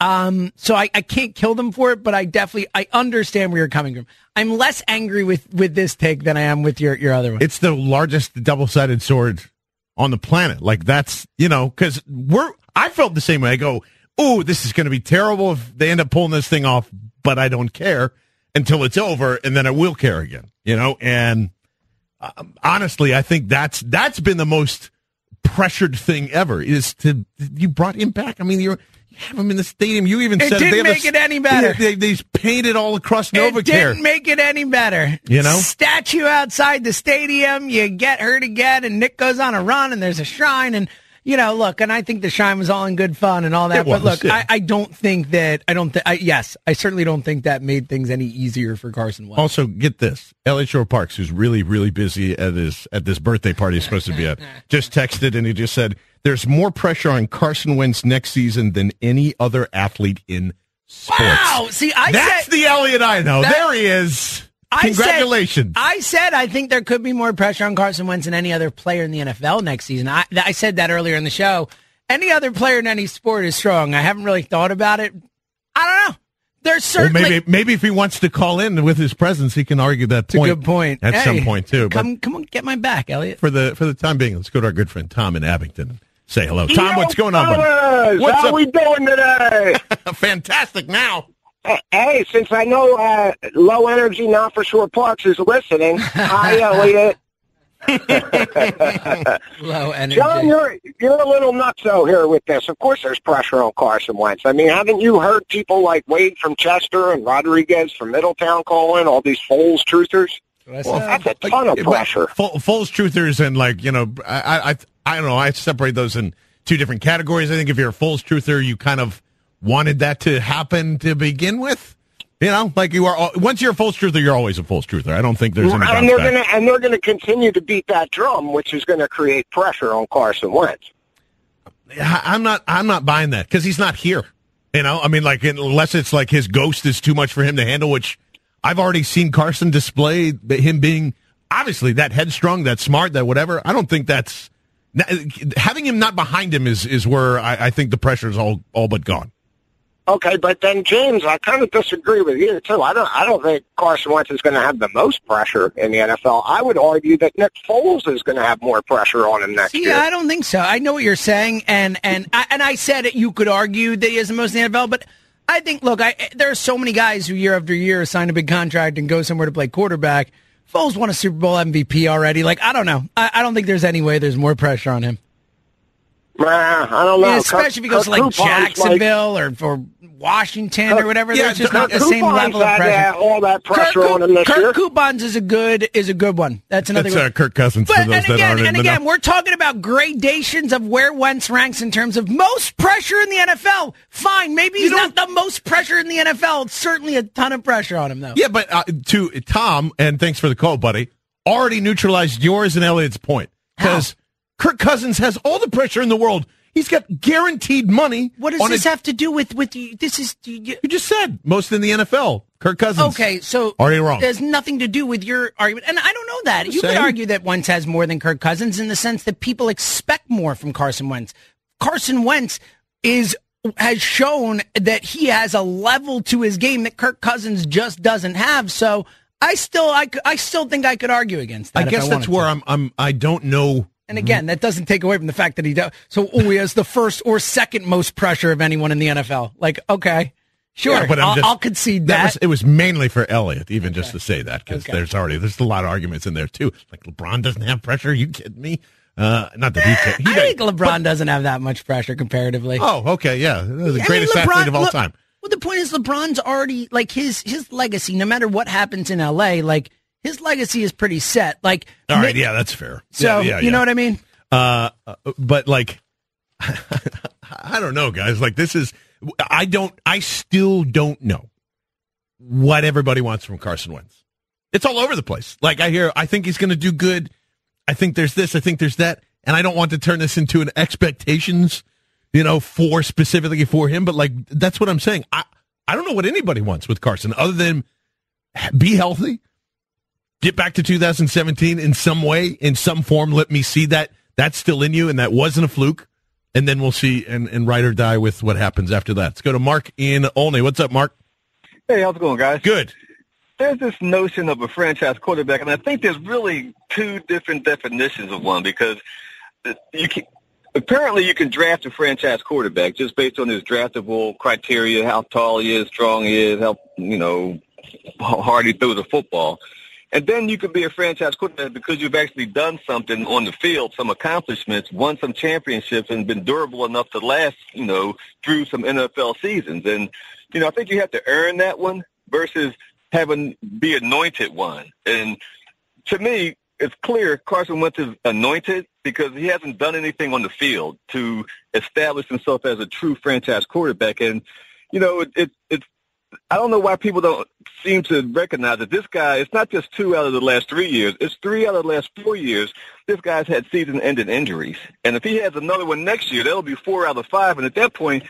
Um, so I, I can't kill them for it, but I definitely, I understand where you're coming from. I'm less angry with, with this take than I am with your, your other one. It's the largest double sided sword on the planet. Like that's you know because we're. I felt the same way. I go, oh, this is going to be terrible if they end up pulling this thing off, but I don't care until it's over, and then I will care again. You know, and Um, honestly, I think that's that's been the most pressured thing ever. Is to you brought him back. I mean, you're. You have him in the stadium. You even It said didn't they have a make it any better. They, they, they painted all across It NovaCare. didn't make it any better. You know? statue outside the stadium. You get hurt again, and Nick goes on a run, and there's a shrine, and you know, look, and I think the shine was all in good fun and all that. It but was, look, yeah. I, I don't think that I don't. Th- I, yes, I certainly don't think that made things any easier for Carson Wentz. Also, get this: Eliot Shorr-Parks, who's really, really busy at his at this birthday party he's supposed to be at, [laughs] just texted and he just said, "There's more pressure on Carson Wentz next season than any other athlete in sports." Wow! See, I That's said, the Eliot I know. That- there he is. I said- Congratulations. I said I think there could be more pressure on Carson Wentz than any other player in the NFL next season. I, I said that earlier in the show. Any other player in any sport is strong. I haven't really thought about it. I don't know. There's Well, certainly maybe maybe if he wants to call in with his presence, he can argue that It's a point. good point. at Hey, some point too. But Come, come on, get my back, Eliot. for the for the time being, let's go to our good friend Tom in Abington. Say hello, Tom. Yo, what's going on? buddy? fellas, What's how up? we doing today? [laughs] Fantastic. Now, hey, since I know uh, low energy, not for sure Parks is listening. Hi, [laughs] Eliot. [laughs] Low [laughs] energy. John, you're you're a little nutso here with this. Of course, there's pressure on Carson Wentz. I mean, haven't you heard people like Wade from Chester and Rodriguez from Middletown calling all these Foles truthers? Well, that's a ton of pressure. Full, Foles truthers and like you know, I, I I don't know. I separate those in two different categories. I think if you're a Foles truther, you kind of wanted that to happen to begin with. You know, like you are. Once you're a Foles truther, you're always a Foles truther. I don't think there's any and they're gonna and they're gonna continue to beat that drum, which is gonna create pressure on Carson Wentz. I'm not. I'm not buying that because he's not here. You know, I mean, like unless it's like his ghost is too much for him to handle, which I've already seen Carson display him being obviously that headstrong, that smart, that whatever. I don't think that's having him not behind him is is where I, I think the pressure is all all but gone. Okay, but then James, I kind of disagree with you too. I don't. I don't think Carson Wentz is going to have the most pressure in the NFL. I would argue that Nick Foles is going to have more pressure on him next See, year. I don't think so. I know what you're saying, and and I, and I said it. You could argue that he has the most in the NFL, but I think look, I there are so many guys who year after year sign a big contract and go somewhere to play quarterback. Foles won a Super Bowl MVP already. Like I don't know. I, I don't think there's any way there's more pressure on him. Nah, I don't know. Yeah, especially if he goes to like Jacksonville or or Washington or whatever. Yeah, There's just Kirk not the same Coupons level of had pressure. that- all that pressure Kirk, on him this Kirk year. Coupons is a good is a good one. That's another. It's good uh, Kirk Cousins But for those and that again, aren't in and again, know. we're talking about gradations of where Wentz ranks in terms of most pressure in the NFL. Fine, maybe he's not the most pressure in the NFL. It's certainly a ton of pressure on him, though. Yeah, but uh, to Tom, and thanks for the call, buddy. Already neutralized yours and Eliot's point because Kirk Cousins has all the pressure in the world. He's got guaranteed money. What does this a- have to do with with? This is you, You just said most in the NFL. Kirk Cousins. Okay, so already wrong. There's nothing to do with your argument, and I don't know that. You could argue that Wentz has more than Kirk Cousins in the sense that people expect more from Carson Wentz. Carson Wentz is has shown that he has a level to his game that Kirk Cousins just doesn't have. So I still, I, I still think I could argue against that. I guess that's where to. I'm. I'm. I don't know. And again, that doesn't take away from the fact that he does. So oh, he has the first or second most pressure of anyone in the NFL. Like, okay, sure, Yeah, but I'll, just- I'll concede that. was, it was mainly for Eliot, even just to say that, because Okay. there's already there's a lot of arguments in there too. Like LeBron doesn't have pressure. you kidding me? Uh, not that he can. He I think LeBron doesn't have that much pressure comparatively. Oh, okay, yeah, the I mean, greatest LeBron- athlete of all look- time. Well, the point is, LeBron's already like his his legacy. No matter what happens in LA, like his legacy is pretty set. Like, All right, yeah, that's fair. So yeah, yeah, you know what I mean? Uh, uh, but like, [laughs] I don't know, guys. Like, this is, I don't, I still don't know what everybody wants from Carson Wentz. It's all over the place. Like, I hear, I think he's going to do good. I think there's this, I think there's that. And I don't want to turn this into an expectations, you know, for specifically for him. But like, that's what I'm saying. I, I don't know what anybody wants with Carson other than be healthy, get back to 2017 in some way, in some form. Let me see that that's still in you, and that wasn't a fluke. And then we'll see and, and ride or die with what happens after that. Let's go to Mark in Olney. What's up, Mark? Hey, how's it going, guys? Good. There's this notion of a franchise quarterback, and I think there's really two different definitions of one because you can, apparently you can draft a franchise quarterback just based on his draftable criteria, how tall he is, strong he is, how you know how hard he throws a football. And then you could be a franchise quarterback because you've actually done something on the field, some accomplishments, won some championships, and been durable enough to last, you know, through some NFL seasons. And, you know, I think you have to earn that one versus having be anointed one. And to me, it's clear Carson Wentz is anointed because he hasn't done anything on the field to establish himself as a true franchise quarterback. And, you know, it, it, it's I don't know why people don't seem to recognize that this guy, it's not just two out of the last three years, it's three out of the last four years. This guy's had season-ending injuries. And if he has another one next year, that'll be four out of five. And at that point,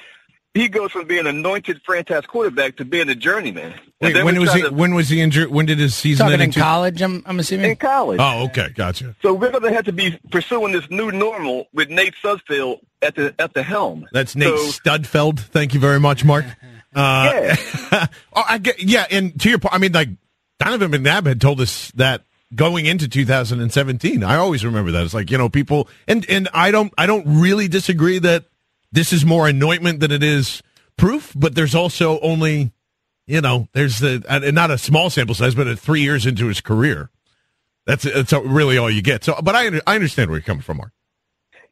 he goes from being anointed franchise quarterback to being a journeyman. Wait, when was he? to- When was he injured? When did his season Talking end? in two- college, I'm, I'm assuming. in college. Oh, okay, gotcha. So we're going to have to be pursuing this new normal with Nate Sudfeld at the at the helm. That's Nate So- Studfeld. Thank you very much, Mark. [laughs] Uh, [laughs] oh, I get, yeah, and to your point, I mean, like Donovan McNabb had told us that going into 2017. I always remember that. It's like you know, people, and and I don't, I don't really disagree that this is more anointment than it is proof. But there's also only, you know, there's the uh, not a small sample size, but three years into his career, that's that's really all you get. So, but I I understand where you're coming from, Mark.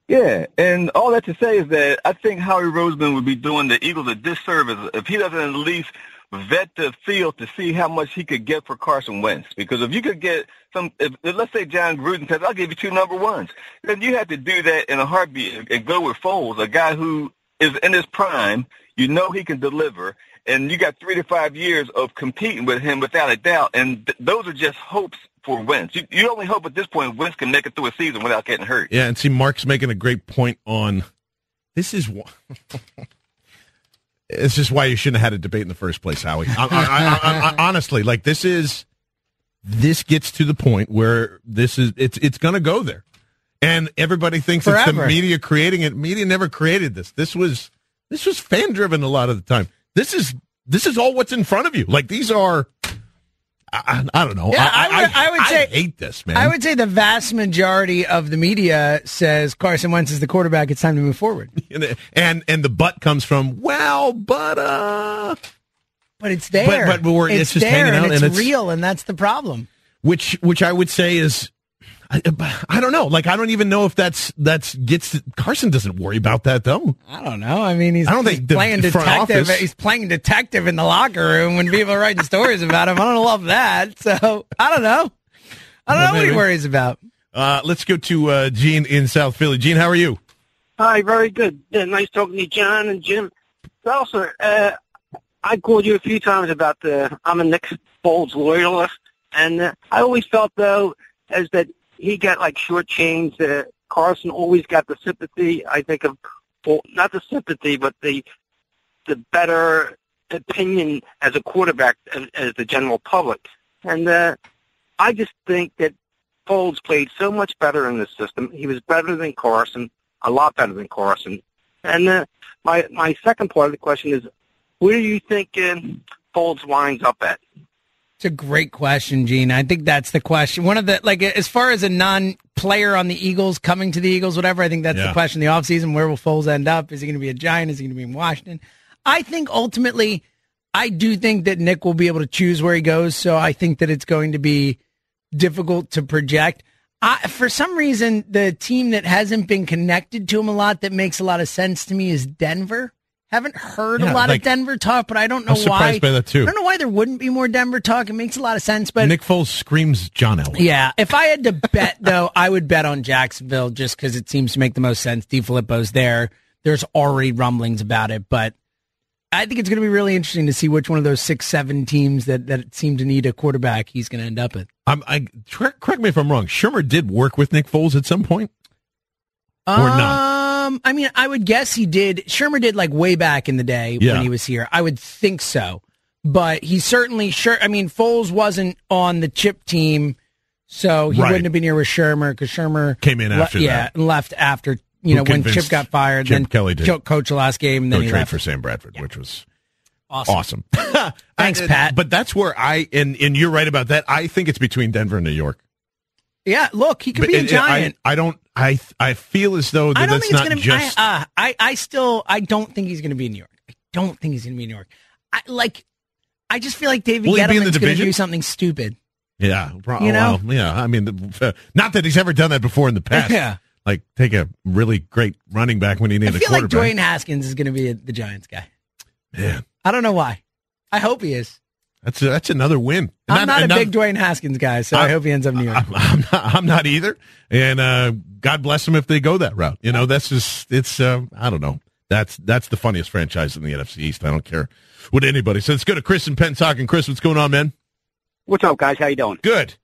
Yeah, and all that to say is that I think Howie Roseman would be doing the Eagles a disservice if he doesn't at least vet the field to see how much he could get for Carson Wentz. Because if you could get some, if, if let's say Jon Gruden says, "I'll give you two number ones," then you have to do that in a heartbeat and- go with Foles, a guy who is in his prime. You know he can deliver, and you got three to five years of competing with him without a doubt. And th- those are just hopes for Wentz. You, you only hope at this point Wentz can make it through a season without getting hurt. Yeah, and see, Mark's making a great point on this is one. [laughs] it's just why you shouldn't have had a debate in the first place, Howie. I, I, I, honestly, like this is this gets to the point where this is it's it's going to go there, and everybody thinks it's the media creating it. Media never created this. This was this was fan driven a lot of the time. This is this is all what's in front of you. Like these are. I, I don't know. Yeah, I, I would- I would say- hate this, man. I would say the vast majority of the media says Carson Wentz is the quarterback. It's time to move forward. [laughs] and and, the butt comes from well, but uh, But it's there. But- but we're- it's just there hanging out and it's, and it's- real, and that's the problem. which which I would say is I, I don't know. Like I don't even know if that's that's gets Carson doesn't worry about that though. I don't know. I mean, he's, I don't he's think playing front detective. office- He's playing detective in the locker room when people are writing stories about him. I don't love that. So I don't know. I don't know what he worries about. Uh, let's go to uh, Gene in South Philly. Gene, how are you? Hi, very good. Yeah, nice talking to you, John and Jim. Also, uh, I called you a few times about the I'm a Nick Foles loyalist, and uh, I always felt though as that he got like shortchanged. Uh, Carson always got the sympathy. I think of well, not the sympathy, but the the better opinion as a quarterback as, as the general public. And uh, I just think that Foles played so much better in the system. He was better than Carson, a lot better than Carson. And uh, my my second part of the question is, where do you think uh, Foles winds up at? It's a great question, Gene. I think that's the question. One of the like as far as a non-player on the Eagles coming to the Eagles, whatever. I think that's Yeah. the question. The offseason, where will Foles end up? Is he going to be a Giant? Is he going to be in Washington? I think ultimately, I do think that Nick will be able to choose where he goes. So I think that it's going to be difficult to project. I, for some reason, the team that hasn't been connected to him a lot that makes a lot of sense to me is Denver. Haven't heard Yeah, a lot like- of Denver talk, but I don't know I'm surprised why. by that, too. I don't know why there wouldn't be more Denver talk. It makes a lot of sense, but Nick Foles screams John Elway. yeah, if I had to bet though, I would bet on Jacksonville just because it seems to make the most sense. DeFilippo's there. There's already rumblings about it, but I think it's going to be really interesting to see which one of those six, seven teams that that seem to need a quarterback he's going to end up in. I'm, I correct, me if I'm wrong. Shurmur did work with Nick Foles at some point, or not. Um, Um, I mean, I would guess he did. Shurmur did like way back in the day Yeah. when he was here. I would think so, but he certainly sure. I mean, Foles wasn't on the chip team, so he Right. wouldn't have been here with Shurmur because Shurmur Came in le- after yeah, and left after you Who know when Chip got fired. Chip then Kelly did. co- coach the last game, and then he trade left. for Sam Bradford, which was Awesome. awesome. [laughs] Thanks, Pat. But that's where I and and you're right about that. I think it's between Denver and New York. Yeah, look, he could be a giant. I, I don't. I I feel as though I that don't that's think it's not to just. be. I, uh, I I still I don't think he's going to be in New York. I don't think he's going to be in New York. I like. I just feel like David Will he be in the Gettleman's going to do something stupid. yeah, You know? well, yeah. I mean, the, not that he's ever done that before in the past. [laughs] Yeah. like take a really great running back when he I needed a feel like quarterback. Dwayne Haskins is going to be a, the Giants guy. Man, I don't know why. I hope he is. That's a, that's another win. And I'm not a and big Dwayne Haskins guy, so I, I- hope he ends up in New York. I'm not, I'm not either. And uh, God bless them if they go that route. You know, that's just it's. Uh, I don't know. That's that's the funniest franchise in the NFC East. I don't care what anybody says. Let's go to Chris and Pensacola. And Chris, what's going on, man? What's up, guys? How you doing? Good.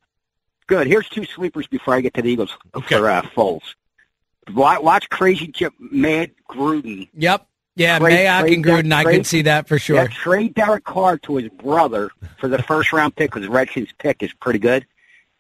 Good. Here's two sleepers before I get to the Eagles for uh, Foles. Watch, watch Crazy Chip Mad Gruden. Yep. Yeah, Trade- Mayock trade and Gruden, I trade- can see that for sure. Yeah, trade Derek Carr to his brother for the first round pick because Redskins pick is pretty good,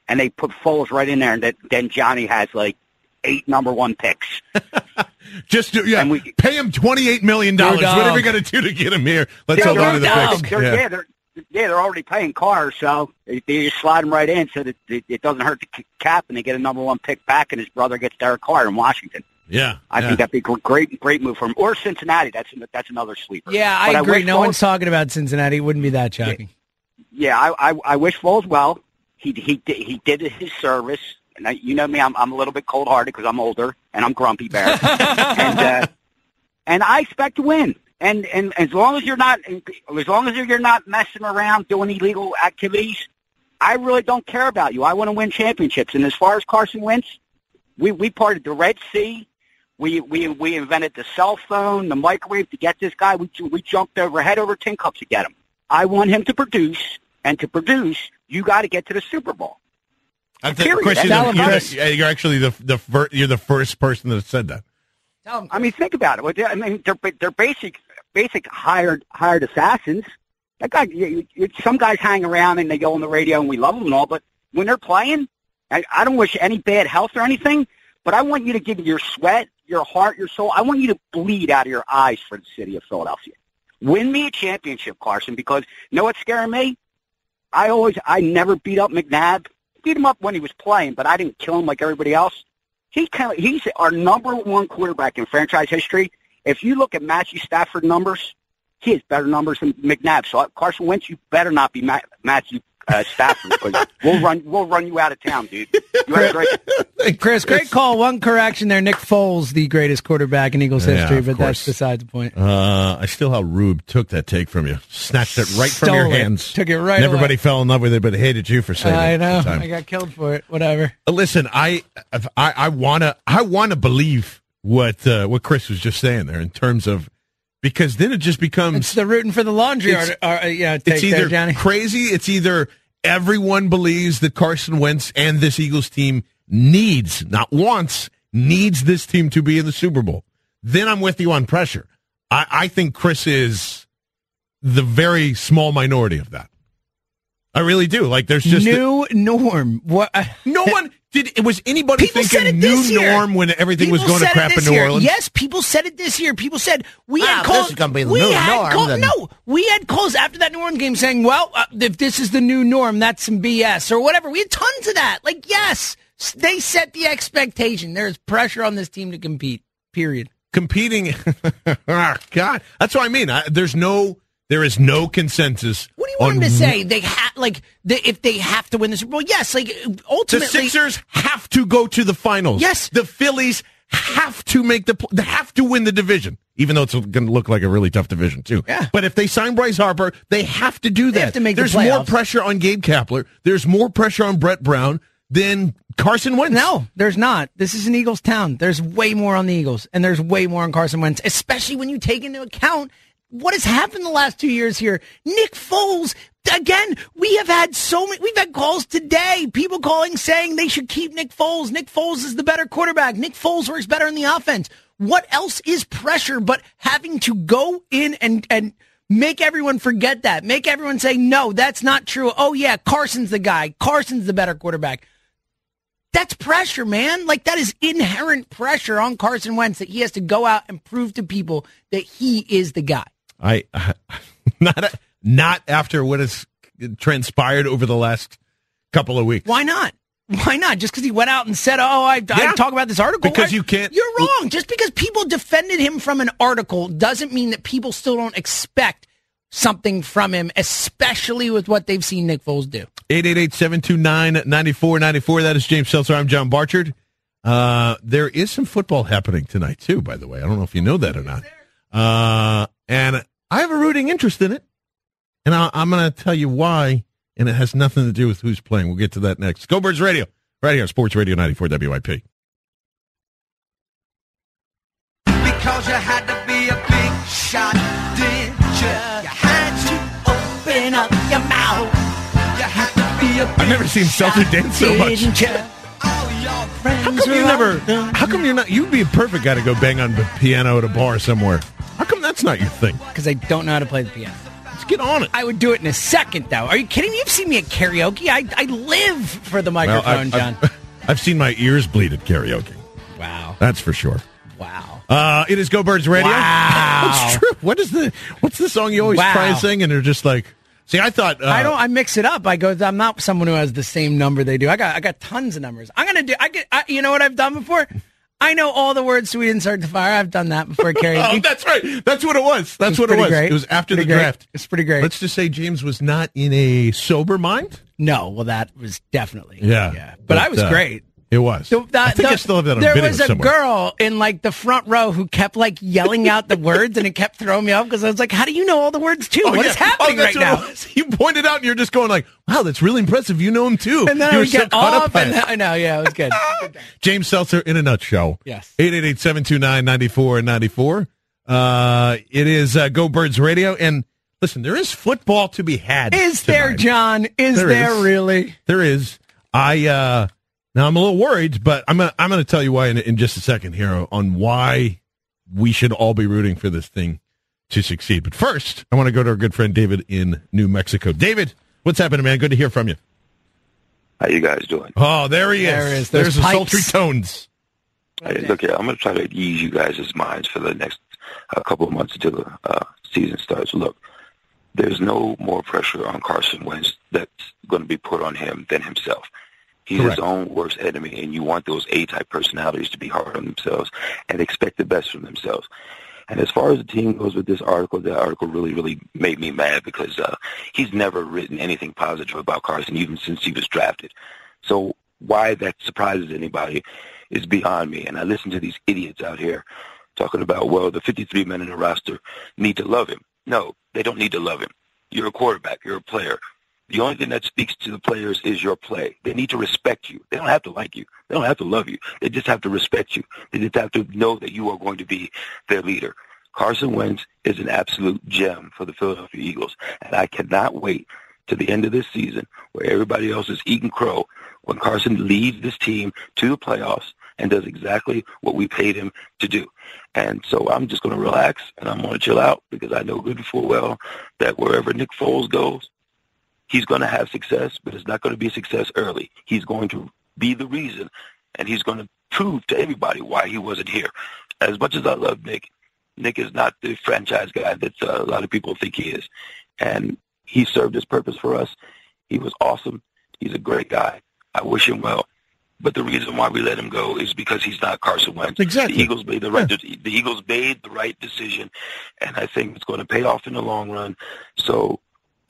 and they put Foles right in there, and that, then Johnny has like eight number one picks. [laughs] Just do, yeah, we pay him twenty eight million dollars. You're Whatever you got to do to get him here. Let's Yeah, hold on to they're- the picks. they're- yeah, they're yeah, they're already paying Carr, so they, they just slide him right in so that it, it doesn't hurt the cap, and they get a number one pick back, and his brother gets Derek Carr in Washington. Yeah, I yeah. think that'd be a great, great move for him. Or Cincinnati. That's that's another sleeper. Yeah, But I agree. wish no Foles- one's talking about Cincinnati. It wouldn't be that shocking. Yeah, I, I, I wish Foles well. He he did, he did his service, and I, you know me, I'm I'm a little bit cold hearted because I'm older and I'm grumpy bear, [laughs] and uh, and I expect to win. And and as long as you're not, as long as you're not messing around doing illegal activities, I really don't care about you. I want to win championships. And as far as Carson Wentz, we we parted the Red Sea. We we we invented the cell phone, the microwave to get this guy. We we jumped over head over tin cups to get him. I want him to produce, and to produce, you got to get to the Super Bowl. I think, Period. Chris, you're, the, you're, you're actually the the fir- you're the first person that said that. I mean, think about it. What they- I mean, their their basic basic hired hired assassins. That guy, you, you, some guys hang around and they go on the radio and we love them and all, but when they're playing, I, I don't wish any bad health or anything, but I want you to give your sweat, your heart, your soul. I want you to bleed out of your eyes for the city of Philadelphia. Win me a championship, Carson, because you know what's scaring me? I always, I never beat up McNabb. Beat him up when he was playing, but I didn't kill him like everybody else. He's kind of, he's our number one quarterback in franchise history. If you look at Matthew Stafford numbers, he has better numbers than McNabb. So Carson Wentz, you better not be Ma- Matthew uh, Stafford because we'll run we'll run you out of town, dude. You had a great. Chris, great call. One correction there. Nick Foles, the greatest quarterback in Eagles Yeah, history, of but that's beside the point. Uh, I still how Rube took that take from you, snatched it right from your it. hands, Took it right And everybody away. fell in love with it, but hated you for saying it. I know. I got killed for it. Whatever. Uh, Listen, I I, I wanna I wanna believe what uh, what Chris was just saying there in terms of because then it just becomes It's the rooting for the laundry. It's- Or, or, yeah, take it's there, either Johnny. crazy. It's either everyone believes that Carson Wentz and this Eagles team needs, not wants, needs this team to be in the Super Bowl. Then I'm with you on pressure. I, I think Chris is the very small minority of that. I really do. Like, there's just new norm. What? no one did. Was anybody People thinking said it new this year. norm when everything was going to crap in New year. Orleans? Yes, people said it this year. People said we Wow, had this calls. is gonna be the we new had norm, call- then. no, we had calls after that New Orleans game saying, "Well, uh, if this is the new norm, that's some BS or whatever." We had tons of that. Like, yes, they set the expectation. There's pressure on this team to compete. Period. competing. [laughs] Ah, God, that's what I mean. I, there's no, there is no consensus. What do you want them to say? They have like they, if they have to win the Super Bowl. Yes, like ultimately, The Sixers have to go to the finals. Yes. the Phillies have to make the, they have to win the division, even though it's going to look like a really tough division too. Yeah. But if they sign Bryce Harper, they have to do that. have to make the There's more pressure on Gabe Kapler. There's more pressure on Brett Brown than Carson Wentz. No, there's not. This is an Eagles town. There's way more on the Eagles, and there's way more on Carson Wentz, especially when you take into account what has happened the last two years here. Nick Foles, again, we have had so many, we've had calls today, people calling saying they should keep Nick Foles. Nick Foles is the better quarterback. Nick Foles works better in the offense. What else is pressure but having to go in and, and, Make everyone forget that. Make everyone say, no, that's not true. Oh, yeah, Carson's the guy. Carson's the better quarterback. That's pressure, man. Like that is inherent pressure on Carson Wentz that he has to go out and prove to people that he is the guy. I [laughs] not not after what has transpired over the last couple of weeks. Why not? Why not? Just because he went out and said, "Oh, I, Yeah. I talk about this article." Because I- you can't- You're wrong. Just because people defended him from an article doesn't mean that people still don't expect something from him, especially with what they've seen Nick Foles do. 888-729-9494. That is James Seltzer. I'm John Barchard. Uh, there is some football happening tonight, too, by the way. I don't know if you know that or not. Uh, and I have a rooting interest in it. And I, I'm going to tell you why. And it has nothing to do with who's playing. We'll get to that next. Go Birds Radio, right here on Sports Radio 94 WIP. Because you had to be a big shot, did you? You had to open up your mouth. You had to be a big I've never seen Seltzer dance so much. didn't you? Your friends How come you never, how come you're not, you'd be a perfect guy to go bang on the piano at a bar somewhere. How come that's not your thing? Because I don't know how to play the piano. Let's get on it. I would do it in a second, though. Are you kidding me? You've seen me at karaoke. I, I live for the Well, microphone, I've, John. I've, [laughs] I've seen my ears bleed at karaoke. wow. That's for sure. Wow. Uh, it is Go Birds Radio. Wow. [laughs] It's true. What is the what's the song you always Wow. try and sing and they're just like See, I thought uh, I don't. I mix it up. I go. I'm not someone who has the same number they do. I got. I got tons of numbers. I'm gonna do. I get. I, you know what I've done before? I know all the words to insert the fire. I've done that before [laughs] karaoke. Oh, that's right. That's what it was. That's It's what it was. great. It was after Pretty the great. draft. It's pretty great. Let's just say James was not in a sober mind. no, well, that was definitely. Yeah. yeah. But, I was uh, great. It was. The- the- I think the- I still have that on there video was a somewhere. girl in like the front row who kept like yelling out the words, and it kept throwing me off because I was like, "How do you know all the words too? Oh, What is yeah. happening Oh, that's right now?" [laughs] You pointed out, and you're just going like, "Wow, that's really impressive. You know him too." And then you I were so get caught up and it. I know, yeah, it was good. [laughs] James Seltzer in a nutshell. Yes. 888-729-9494. Uh, it is uh, Go Birds Radio. And listen, there is football to be had. Is there. John? Is There there, is. really? There is. I uh now I'm a little worried, but I'm gonna I'm gonna tell you why in, in just a second here on why we should all be rooting for this thing to succeed. But first, I want to go to our good friend David in New Mexico. David, what's happening, man? Good to hear from you. How you guys doing? Oh, there he There is. is. Those There's the sultry tones. Hey, look here, I'm going to try to ease you guys' minds for the next uh, couple of months until the uh, season starts. Look, there's no more pressure on Carson Wentz that's going to be put on him than himself. He's Correct. his own worst enemy, and you want those A-type personalities to be hard on themselves and expect the best from themselves. And as far as the team goes with this article, that article really, really made me mad because uh, he's never written anything positive about Carson, even since he was drafted. So why that surprises anybody is beyond me. And I listen to these idiots out here talking about, well, the 53 men in the roster need to love him. No, they don't need to love him. You're a quarterback. You're a player. The only thing that speaks to the players is your play. They need to respect you. They don't have to like you. They don't have to love you. They just have to respect you. They just have to know that you are going to be their leader. Carson Wentz is an absolute gem for the Philadelphia Eagles, and I cannot wait to the end of this season where everybody else is eating crow when Carson leads this team to the playoffs and does exactly what we paid him to do. And so I'm just going to relax and I'm going to chill out because I know good and full well that wherever Nick Foles goes, he's going to have success, but it's not going to be success early. He's going to be the reason, and he's going to prove to everybody why he wasn't here. As much as I love Nick, Nick is not the franchise guy that uh, a lot of people think he is. And he served his purpose for us. He was awesome. He's a great guy. I wish him well. But the reason why we let him go is because he's not Carson Wentz. Exactly. The Eagles made the right. The Eagles made the right decision, and I think it's going to pay off in the long run. So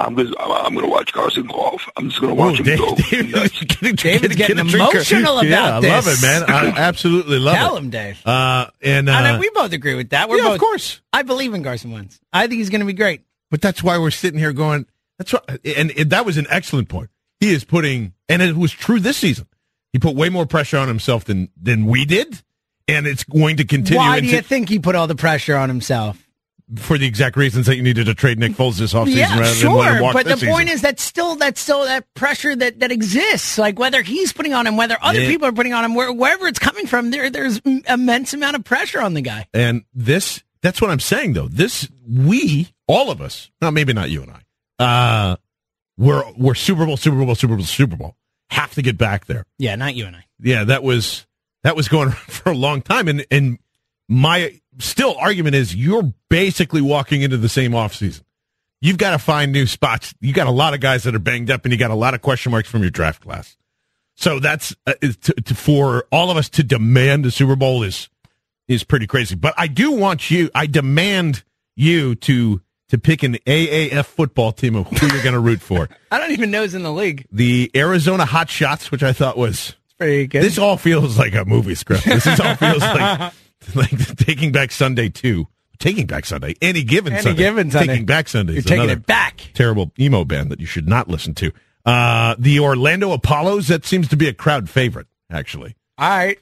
I'm going. to I'm going to watch Carson go off. I'm just going to watch Ooh, him Dave- go. [laughs] David's getting, David's get a getting drink. emotional yeah, about I love it, man. I [laughs] absolutely love Tell it. him, Dave. Uh, and uh, I know, we both agree with that. We're yeah, both, of course. I believe in Carson Wentz. I think he's going to be great. But that's why we're sitting here going. That's what, and, and that was an excellent point. He is putting, and it was true this season. He put way more pressure on himself than than we did, and it's going to continue. Why do into- you think he put all the pressure on himself? For the exact reasons that you needed to trade Nick Foles this offseason yeah, rather than let him sure. walk But the this point season. is that still that's still that pressure that that exists. Like whether he's putting on him, whether other people are putting on him, where, wherever it's coming from, there there's immense amount of pressure on the guy. And this, that's what I'm saying though. This, we, all of us, no, maybe not you and I, uh, we're, we're Super Bowl, Super Bowl, Super Bowl, Super Bowl. Have to get back there. Yeah, not you and I. Yeah, that was, that was going on [laughs] for a long time. And, and my still argument is you're basically walking into the same offseason. You've got to find new spots. You got a lot of guys that are banged up and you got a lot of question marks from your draft class. So that's uh, to, to, for all of us to demand a Super Bowl is is pretty crazy. But I do want you. I demand you to to pick an AAF football team of who you're going to root for. [laughs] I don't even know who's in the league. The Arizona Hot Shots, which I thought was pretty good. This all feels like a movie script. This is all feels like [laughs] [laughs] like Taking Back Sunday too. Taking Back Sunday. Any given Any Sunday. given Sunday. Taking Back Sunday. You're taking it back. Terrible emo band that you should not listen to. Uh, the Orlando Apollos. That seems to be a crowd favorite. Actually, All right,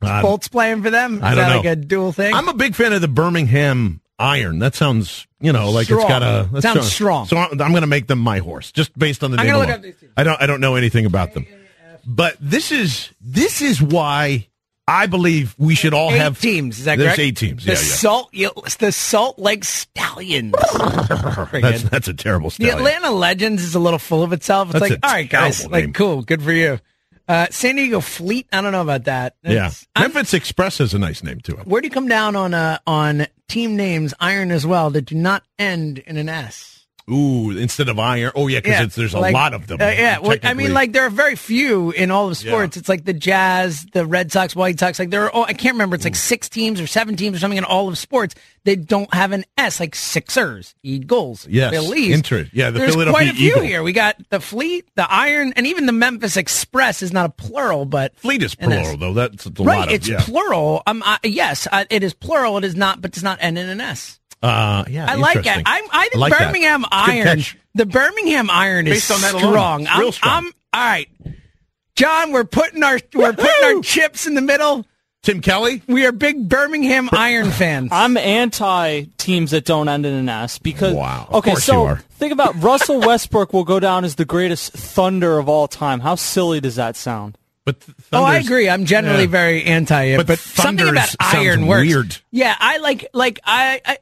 Uh, Bolts playing for them. Is I don't that know. like a dual thing? I'm a big fan of the Birmingham Iron. That sounds, you know, like Strong. it's got a that Sounds strong. So I'm, I'm going to make them my horse, just based on the I'm name. look alone. up these teams. I don't, I don't know anything about them, but this is this is why I believe we should all eight have teams. Is that There's correct? eight teams. The Yeah. Salt, the Salt Lake Stallions. [laughs] That's that's a terrible The. Atlanta Legends is a little full of itself. It's That's like, all right, guys, terrible like cool, good for you. Uh, San Diego Fleet. I don't know about that. yeah, It's- I'm- Memphis Express has a nice name too. Where do you come down on uh, on team names, Iron as well, that do not end in an S? Ooh, instead of iron. Oh yeah, because there's a like- lot of them. uh, yeah, well, I mean, like there are very few in all of sports. It's like the Jazz, the Red Sox, White Sox. Like there are, oh, I can't remember. It's like six teams or seven teams or something in all of sports. They don't have an S, like Sixers, Eagles, Yes, Phillies. Inter- yeah, the There's Philadelphia quite a few Eagle. here. We got the Fleet, the Iron, and even the Memphis Express is not a plural, but Fleet is plural though. That's a right. lot of it's yeah. plural. Um, uh, yes, uh, it is plural. It is not, but does not end in an S. Uh, yeah, I like it. I'm, I think like. Birmingham Good Iron. The Birmingham Iron Based is on that alone, strong. I'm, strong. I'm all right. John, we're putting our we're putting our chips in the middle. Tim Kelly, we are big Birmingham Iron fans. I'm anti teams that don't end in an S because wow. Okay, so you are. think about Russell Westbrook will go down as the greatest thunder of all time. How silly does that sound? But oh, I agree. I'm generally yeah. very anti it, But but, something Thunder's about Iron works. weird. Yeah, I like like I, I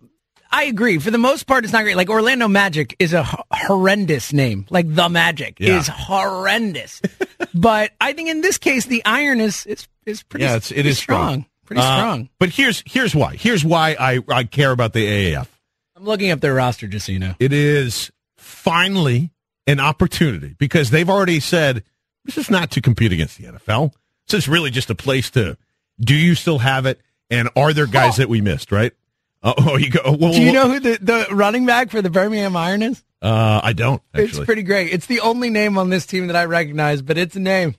I agree. For the most part, it's not great. Like Orlando Magic is a h- horrendous name. Like the Magic Yeah. is horrendous. but I think in this case, the iron is is, is pretty. yeah, it's, it pretty is strong. Pretty Uh, strong. But here's here's why. Here's why I, I care about the AAF. I'm looking up their roster just so you know. It is finally an opportunity because they've already said this is not to compete against the NFL. This is really just a place to do you still have it and are there guys that we missed, right? Uh, [laughs] oh, you go. Well, Do you know who the, the running back for the Birmingham Iron is? Uh, I don't It's pretty great. It's the only name on this team that I recognize, but it's a name.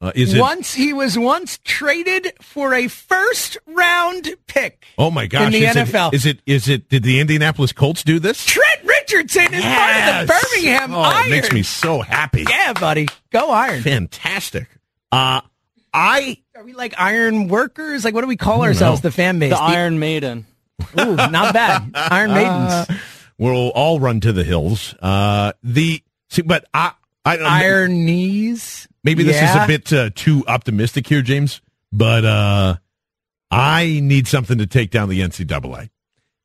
Uh, is it? once he was once traded for a first round pick. Oh my gosh! in the is NFL. It, is it? Is it? Did the Indianapolis Colts do this? Trent Richardson is part of the Yes! Birmingham Oh, Iron. it makes me so happy. Yeah, buddy. Go Iron. Fantastic. Uh, I Are we like iron workers? Like, what do we call ourselves, know. the fan base? The Iron Maiden. Ooh, not bad. Iron Maidens. Uh, we'll all run to the hills. Uh, the see, but I, I Iron knees. Maybe this Yeah. is a bit uh, too optimistic here, James. But uh, I need something to take down the NCAA.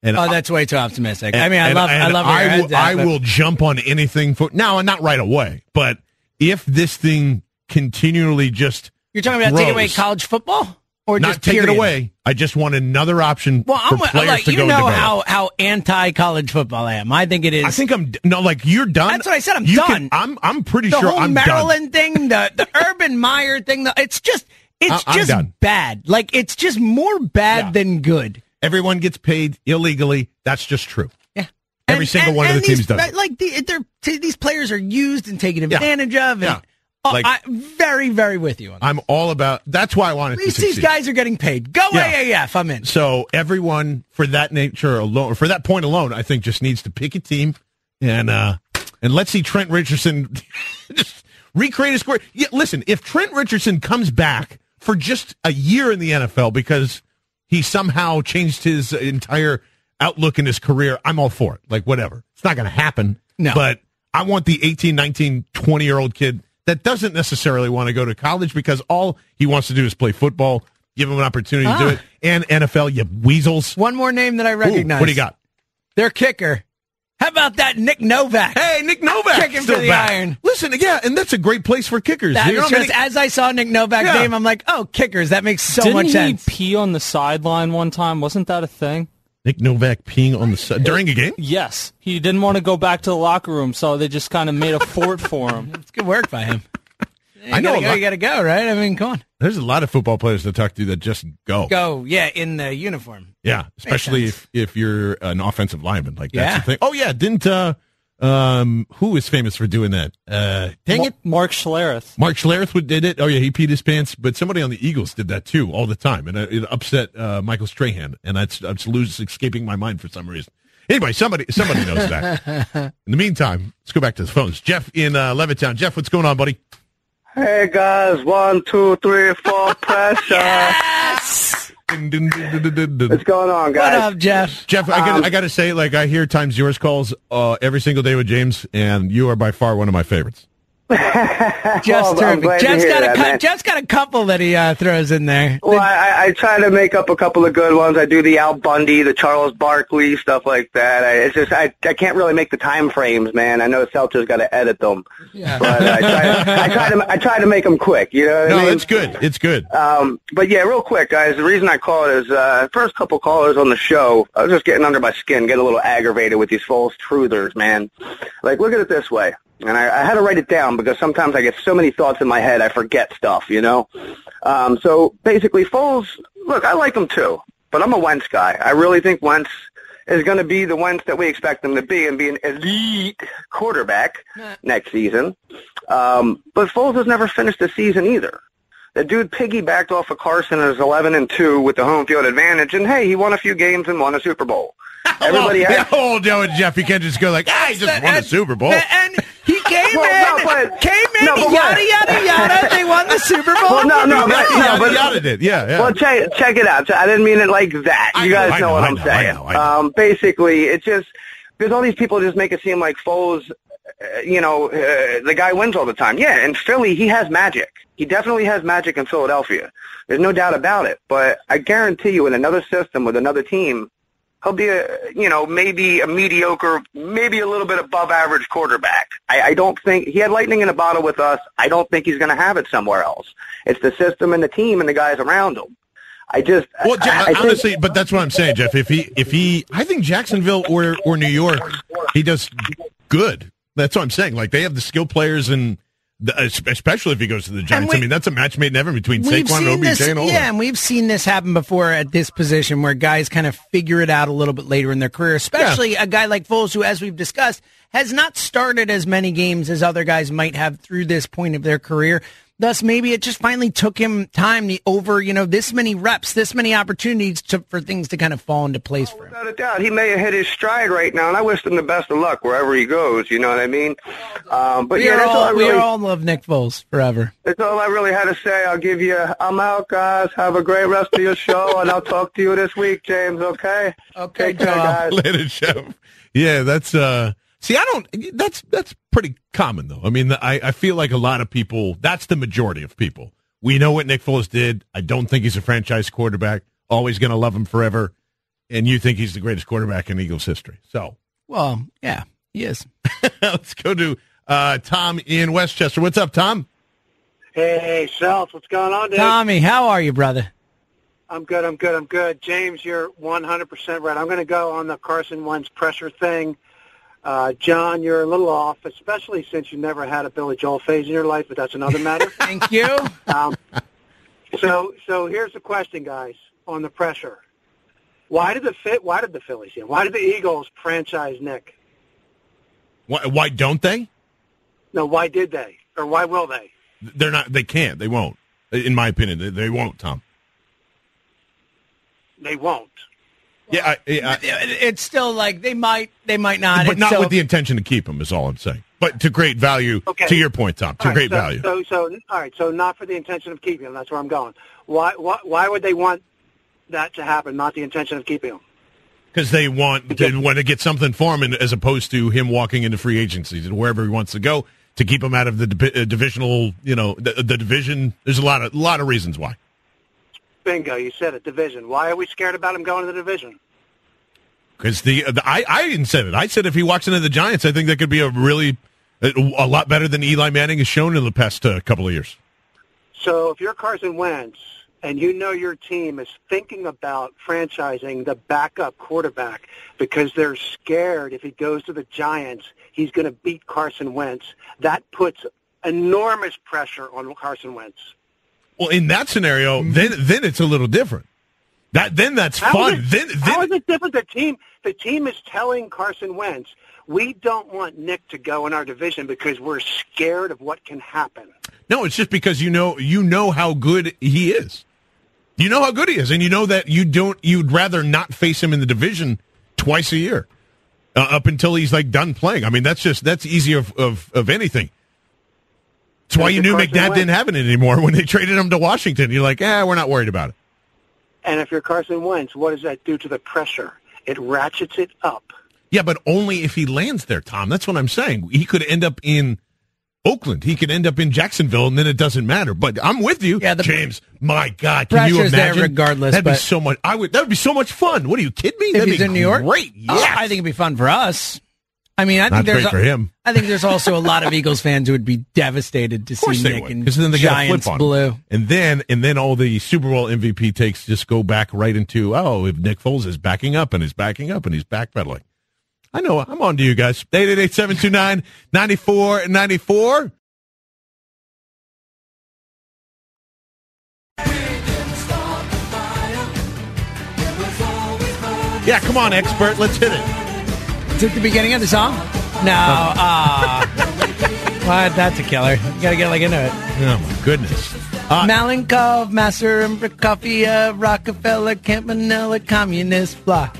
And Oh, that's way too optimistic. I mean, I and- love, I and love I head's will, at, I but- will jump on anything for now, and not right away. But if this thing continually just You're talking about taking away college football, or not take it away. I just want another option Well, for I'm players like to you go know and develop. how how anti college football I am. I think it is. I think I'm d- no, like you're done. That's what I said. I'm You done. can- I'm I'm pretty the sure whole I'm done. The whole Maryland thing, the the [laughs] Urban Meyer thing. The, it's just it's I- just done. bad. Like it's just more bad than good. Everyone gets paid illegally. That's just true. Yeah. Every And- single and- one of and the teams does. Like the, they're, t- these players are used and taken Yeah. advantage of. And, Yeah. Oh, Like- I, very, very with you. I'm all about. That's why I wanted At to least these guys are getting paid. Go Yeah. AAF. I'm in. So everyone for that nature alone, for that point alone, I think just needs to pick a team and uh and let's see Trent Richardson [laughs] just recreate his career. Yeah, listen, if Trent Richardson comes back for just a year in the NFL because he somehow changed his entire outlook in his career, I'm all for it. Like whatever. It's not going to happen. No. But I want the 18, 19, 20 year old kid that doesn't necessarily want to go to college because all he wants to do is play football. Give him an opportunity to do Ah. it. And NFL, you weasels. One more name that I Ooh, recognize. what do you got? Their kicker. How about that Nick Novak? Hey, Nick Novak Kicking still for the back. iron. Listen, yeah, and that's a great place for kickers. That You know is how just, as I saw Nick Novak's Yeah. name, I'm like, oh, kickers. That makes so Didn't much he sense. pee on the sideline one time? Wasn't that a thing? Nick Novak peeing on the side during a game. Yes. He didn't want to go back to the locker room, so they just kind of made a fort for him. [laughs] It's good work by him. You I know gotta go, you gotta go, right? I mean, come on. There's a lot of football players to talk to that just go. Go, yeah, in the uniform. Yeah, especially if, if you're an offensive lineman. Like that's Yeah. the thing. Oh yeah, didn't uh um who is famous for doing that? Uh dang it. Mark Schlereth. Mark Schlereth did it. Oh yeah, he peed his pants. But somebody on the Eagles did that too all the time, and it, it upset uh, Michael Strahan, and that's that's lose escaping my mind for some reason. Anyway, somebody somebody knows that. [laughs] In the meantime, let's go back to the phones. Jeff in uh, Levittown. Jeff, what's going on, buddy? Hey guys, one, two, three, four, [laughs] pressure. What's going on, guys? What up, Jeff? Jeff, I got Um, I got to say, like I hear times yours calls uh, every single day with James, and you are by far one of my favorites. Jeff's Well, terrific. glad to Jeff's hear got a that, cou- man. Jeff's got a couple that he uh, throws in there. Well, I, I- I try to make up a couple of good ones. I do the Al Bundy, the Charles Barkley, stuff like that. I, it's just I, I can't really make the time frames, man. I know Seltzer's got to edit them, Yeah. but I try, I try to I try to make them quick. You know what No, I mean? that's good. It's good. Um, but yeah, real quick, guys. The reason I call it is uh, first couple callers on the show. I was just getting under my skin, getting a little aggravated with these false truthers, man. Like, look at it this way, and I, I had to write it down because sometimes I get so many thoughts in my head, I forget stuff, you know. Um, so basically, Foles. Look, I like him too, but I'm a Wentz guy. I really think Wentz is going to be the Wentz that we expect him to be and be an elite quarterback next season. Um, but Foles has never finished the season either. The dude piggybacked off of Carson as 11 and 2 with the home field advantage, and hey, he won a few games and won a Super Bowl. [laughs] Everybody oh, has. oh, no, Jeff, you can't just go like, ah, he just won the Super Bowl. And he [laughs] came Well, in, no, but- came in, no, yada, yada, yada. They won the Super Bowl. Well, no, no, but, yeah, no, but yada did. Yeah, yeah. Well, check check it out. I didn't mean it like that. I You know, guys know, know, what I I'm know, I saying. know, I know. Um, basically, it's just because all these people just make it seem like Foles, uh, you know, uh, the guy wins all the time. Yeah, in Philly, he has magic. He definitely has magic in Philadelphia. There's no doubt about it. But I guarantee you, in another system with another team, he'll be a you know maybe a mediocre, maybe a little bit above average quarterback. I, I don't think he had lightning in a bottle with us. I don't think he's going to have it somewhere else. It's the system and the team and the guys around him. I just Well, Je- I, I think- honestly, but that's what I'm saying, Jeff. If he, if he, I think Jacksonville or or New York, he does good. That's what I'm saying. Like they have the skill players, and especially if he goes to the Giants. we- I mean, that's a match made in heaven between Saquon and OBJ this, and all yeah, that. and we've seen this happen before at this position where guys kind of figure it out a little bit later in their career, especially a guy like Foles, who, as we've discussed, has not started as many games as other guys might have through this point of their career. Thus, maybe it just finally took him time to, over, you know, this many reps, this many opportunities to, for things to kind of fall into place for him. Without a doubt, he may have hit his stride right now, and I wish him the best of luck wherever he goes. You know what I mean? Um, but we yeah, are that's all, all, we really, are all love Nick Foles forever. that's all I really had to say. I'll give you. I'm out, guys. Have a great rest of your show, and I'll talk to you this week, James. Okay? Okay, Take care, guys. Later, Jeff. Yeah, that's uh. See, I don't. That's that's pretty common though. I mean, I I feel like a lot of people. That's the majority of people. We know what Nick Foles did. I don't think he's a franchise quarterback. Always going to love him forever. And you think he's the greatest quarterback in Eagles history. So Well, yeah, he is. [laughs] let's go to uh, Tom in Westchester. What's up, Tom? Hey, South, what's going on, dude? Tommy, how are you, brother? I'm good, I'm good, I'm good. James, you're 100% right. I'm going to go on the Carson Wentz pressure thing. Uh, John, you're a little off, especially since you never had a Billy Joel phase in your life, but that's another matter. [laughs] Thank you. Um, so, so here's the question, guys, on the pressure. Why did the fit? Why did the Phillies? Yeah, why did the Eagles franchise Nick? Why, why don't they? No, why did they, or why will they? They're not. They can't. They won't. In my opinion, they, they won't. Tom. They won't. Yeah, I, I, it's still like they might, they might not, but It's not so- with the intention to keep him. Is all I'm saying. But to great value. Okay. To your point, Tom. To right, great so, value. So, so, all right. So, not for the intention of keeping him. That's where I'm going. Why, why, why would they want that to happen? Not the intention of keeping him. Because they want they want to get something for him, and as opposed to him walking into free agency and wherever he wants to go to keep him out of the uh, divisional, you know, the, the division. There's a lot of lot of reasons why. Bingo. You said it. Division. Why are we scared about him going to the division? Because the, the I I didn't say it. I said if he walks into the Giants, I think that could be a really a, a lot better than Eli Manning has shown in the past uh, couple of years. So, if you're Carson Wentz and you know your team is thinking about franchising the backup quarterback because they're scared if he goes to the Giants, he's going to beat Carson Wentz. That puts enormous pressure on Carson Wentz. Well, in that scenario, then then it's a little different. That then that's How fun. it- then how is it different? The team, the team is telling Carson Wentz, we don't want Nick to go in our division because we're scared of what can happen. No, it's just because you know you know how good he is. You know how good he is, and you know that you don't. You'd rather not face him in the division twice a year, uh, up until he's like done playing. I mean, that's just that's easy of of, of anything. That's why you knew Carson McNabb Wentz. didn't have it anymore when they traded him to Washington. You're like, ah, we're not worried about it. And if you're Carson Wentz, what does that do to the pressure? It ratchets it up. Yeah, but only if he lands there, Tom. That's what I'm saying. He could end up in Oakland. He could end up in Jacksonville, and then it doesn't matter. But I'm with you, yeah, the, James. My God, can you Pressure's there imagine? regardless, That'd be so much. I would. That would be so much fun. What are you kidding me? If That'd he's be in New York, great. Oh, Yes. I think it'd be fun for us. I mean, I Not think there's great for him. I think there's also a lot of Eagles fans who would be devastated to see Nick would, and then they Giants flip on blue. him. and then and then all the Super Bowl MVP takes just go back right into oh, if Nick Foles is backing up and is backing up and he's backpedaling. I know. I'm on to you guys. Eight eight eight seven two nine ninety four ninety four. Yeah, come on, expert. Let's hit it. Is it the beginning of the song? No. Ah. what? That's a killer. You gotta get like into it. Oh my goodness. Malenkov, Nasser and Prokofiev, Rockefeller, Campanella, Communist Bloc.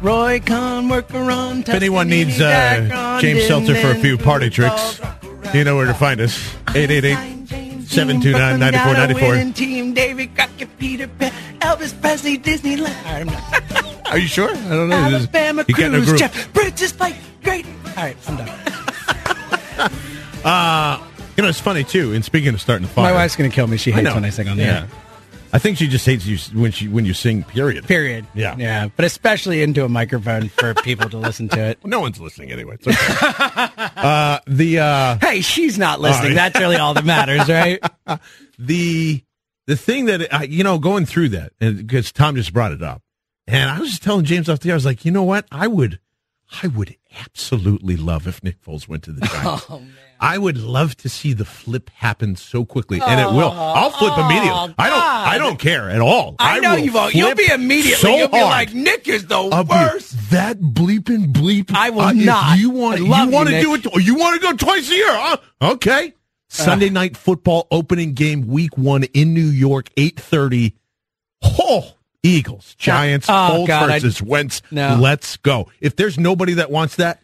Roy Cohn, worker on If anyone needs uh, James Seltzer for a few party tricks, you know where to find us. 888 729 9494. Team David Crockett, Peter Pan, Elvis Presley, Disneyland. All right, [laughs] I'm done. Are you sure? I don't know. This is- Alabama you got no Cruise, group. Jeff Bridges fight great. All right, I'm done. [laughs] Uh, you know, it's funny too. And speaking of starting the fire, My wife's gonna kill me. She I hates know. when I sing on the Yeah. air. I think she just hates you when she when you sing. Period. Period. Yeah. Yeah. But especially into a microphone for people to listen to it. [laughs] No one's listening anyway. It's okay. uh, the uh, Hey, she's not listening. Right. That's really all that matters, right? [laughs] the the thing that I, you know going through that because Tom just brought it up, and I was just telling James off the air, I was like, you know what, I would, I would absolutely love if Nick Foles went to the [laughs] Giants. Oh, man. I would love to see the flip happen so quickly, and it will. I'll flip Oh, immediately. I don't. I don't care at all. I know you won't. You'll be immediately. So you'll be hard. like, Nick is the I'll be- worst. that bleeping bleep. I will uh, not. You want? You want to do it? Or you want to go twice a year? Huh? Okay. Sunday night football opening game, week one in New York, eight thirty. Oh, Eagles, Giants, Oh, Foles versus Wentz. No. Let's go. If there's nobody that wants that,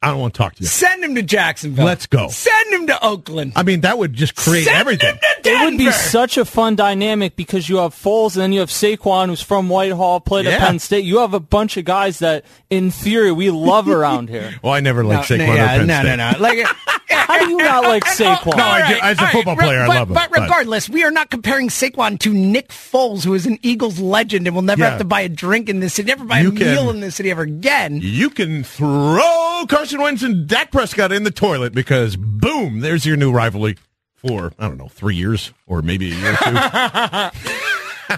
I don't want to talk to you. Send him to Jacksonville. Let's go. Send him to Oakland. I mean, that would just create Send everything. him to It would be such a fun dynamic because you have Foles and then you have Saquon, who's from Whitehall, played Yeah. at Penn State. You have a bunch of guys that, in theory, we love around here. [laughs] Well, I never liked No, Saquon no, yeah, or Penn no, State. no, no. Like, [laughs] How do you not like [laughs] uh, Saquon? No, I do. As a football re- player, I but, love him, But but- regardless, we are not comparing Saquon to Nick Foles, who is an Eagles legend and will never Yeah. have to buy a drink in this city, never buy You a can- meal in this city ever again. You can throw Carson Wentz and Dak Prescott in the toilet because boom, there's your new rivalry for I don't know three years or maybe a year or two.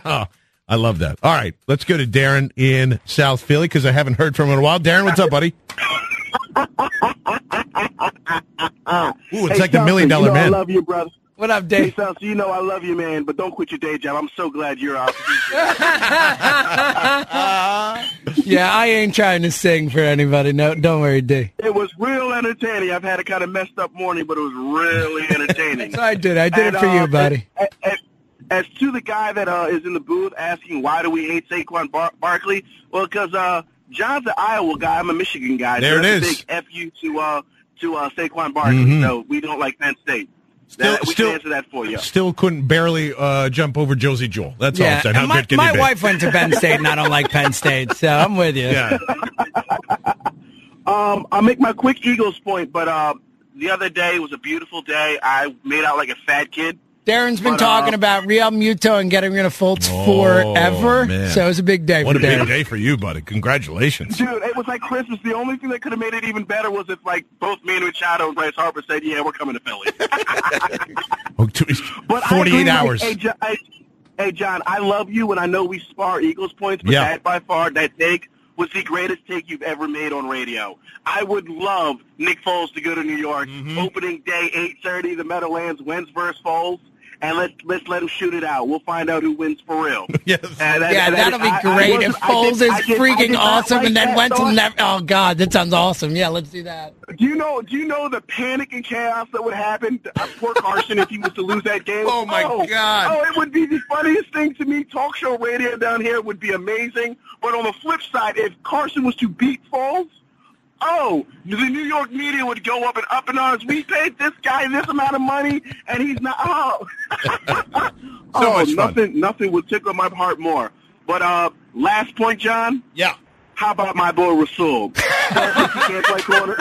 [laughs] I love that. All right, let's go to Darren in South Philly because I haven't heard from him in a while. Darren, what's up, buddy? [laughs] Ooh, it's Hey, like the million dollar you know man. I love you, brother. What up, Hey, Dave? Chelsea, you know I love you, man, but don't quit your day job. I'm so glad you're out. [laughs] [laughs] yeah, I ain't trying to sing for anybody. No, don't worry, D. It was real entertaining. I've had a kind of messed up morning, but it was really entertaining. [laughs] So I did. It. I did And, it for you, uh, buddy. As, as, as to the guy that uh, is in the booth asking why do we hate Saquon Bar- Barkley, well, because uh, John's an Iowa guy. I'm a Michigan guy. There so it that's is. A big fu to uh, to uh, Saquon Barkley. Mhm. So we don't like Penn State. Still- That- we still- can answer that for you. Still couldn't barely uh, jump over Josey Jewell. That's all I'm saying. How my, good can my wife went to Penn State, and I don't like Penn State, so I'm with you. Yeah. [laughs] Um, I'll make my quick Eagles point, but uh, the other day was a beautiful day. I made out like a fat kid. Darren's been But, talking uh, about Realmuto and getting rid of Fultz Oh, forever, man. so it was a big day What a for Darren. big day for you, buddy. Congratulations. Dude, it was like Christmas. The only thing that could have made it even better was if, like, both Manny Machado and Bryce Harper said, "Yeah, we're coming to Philly." [laughs] [laughs] Oh, two- But 48 hours. Hey, John, I, hey, John, I love you, and I know we spar Eagles points, but Yeah. that by far, that take was the greatest take you've ever made on radio. I would love Nick Foles to go to New York, Mm-hmm. opening day, eight thirty, the Meadowlands, Wentz versus Foles. And let's let's let him shoot it out. We'll find out who wins for real. [laughs] yes. And that- Yeah, that- that'll be I- I great wasn't- if I Foles is did- freaking did not awesome like and then that went to never. Oh God, that sounds awesome. Yeah, let's do that. Do you know? Do you know the panic and chaos that would happen? Uh, poor Carson if he was to lose that game. [laughs] Oh, my God. Oh, it would be the funniest thing to me. Talk show radio down here would be amazing. But on the flip side, if Carson was to beat Foles, oh, the New York media would go up and up in arms. We paid this guy this amount of money, and he's not. Oh, [laughs] oh, much fun. nothing, nothing would tickle my heart more. But uh, last point, John. Yeah. How about my boy Rasul? he can't play corner.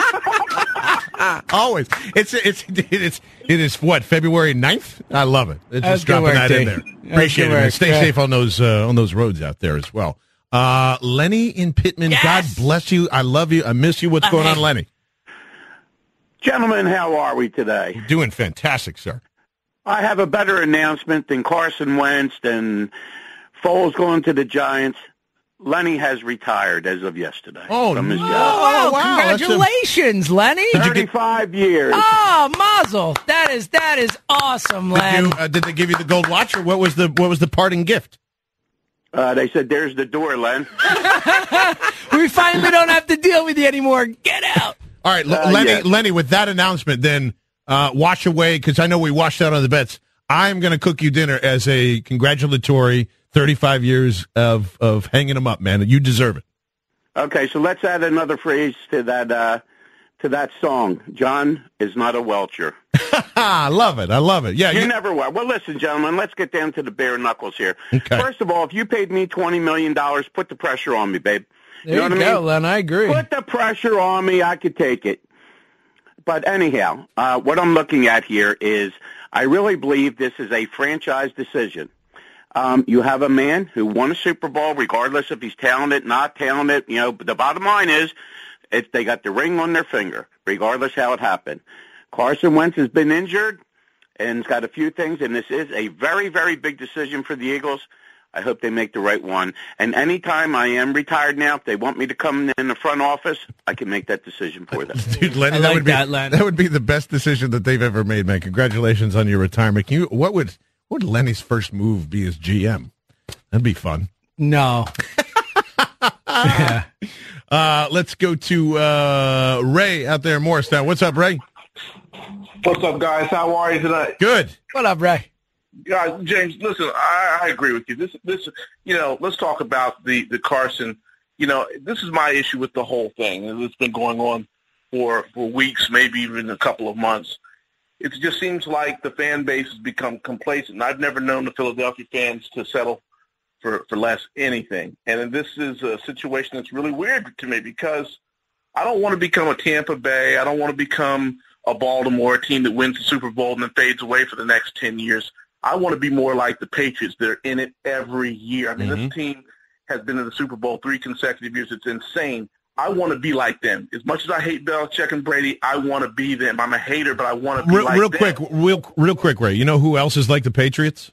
Always. It's it's it's it is what February 9th? I love it. It's just good dropping work, that in there. Appreciate it. Stay Yeah. safe on those uh, on those roads out there as well. Uh, Lenny in Pitman. God bless you. I love you. I miss you. What's going on, Lenny? Gentlemen, how are we today? Doing fantastic, sir. I have a better announcement than Carson Wentz and Foles going to the Giants. Lenny has retired as of yesterday Oh, from his Oh, job. wow, that's a- congratulations, Lenny! Thirty-five years. Oh, Mazel! That is that is awesome, Did, you, uh, did they give you the gold watch, or what was the what was the parting gift? Uh, they said, "There's the door, Len." [laughs] we finally don't have to deal with you anymore. Get out. All right, L- Uh, Lenny. yes. Lenny, with that announcement, then uh, wash away because I know we washed out on the bets. I'm going to cook you dinner as a congratulatory 35 years of of hanging them up, man. You deserve it. Okay, so let's add another phrase to that uh, to that song. John is not a welcher. [laughs] I love it. I love it. Yeah, you, you- never were. Well, listen, gentlemen, let's get down to the bare knuckles here. Okay. First of all, if you paid me twenty million dollars, put the pressure on me, babe. There you you, know what I mean? Len. I agree. Put the pressure on me. I could take it. But anyhow, uh, what I'm looking at here is I really believe this is a franchise decision. Um, you have a man who won a Super Bowl, regardless if he's talented, not talented. You know, but the bottom line is, if they got the ring on their finger, regardless how it happened. Carson Wentz has been injured and has got a few things, and this is a very, very big decision for the Eagles. I hope they make the right one. And anytime I am retired now, if they want me to come in the front office, I can make that decision for them. [laughs] Dude, Lenny, I that like would be that, Len. that would be the best decision that they've ever made, man. Congratulations on your retirement. Can you, what would what would Lenny's first move be as GM? That'd be fun. No. [laughs] [laughs] Uh, let's go to uh, Ray out there in Morristown. What's up, Ray? What's up, guys? How are you tonight? Good. What up, Ray? Guys, James, listen, I, I agree with you. This, this, you know, let's talk about the the Carson. You know, this is my issue with the whole thing, and it's been going on for for weeks, maybe even a couple of months. It just seems like the fan base has become complacent. I've never known the Philadelphia fans to settle for for less anything, and this is a situation that's really weird to me because I don't want to become a Tampa Bay. I don't want to become a Baltimore team that wins the Super Bowl and then fades away for the next 10 years. I want to be more like the Patriots. They're in it every year. I mean, Mm-hmm. this team has been in the Super Bowl three consecutive years. It's insane. I want to be like them. As much as I hate Belichick and Brady, I want to be them. I'm a hater, but I want to be Real, like real them. quick, real real quick, Ray. You know who else is like the Patriots?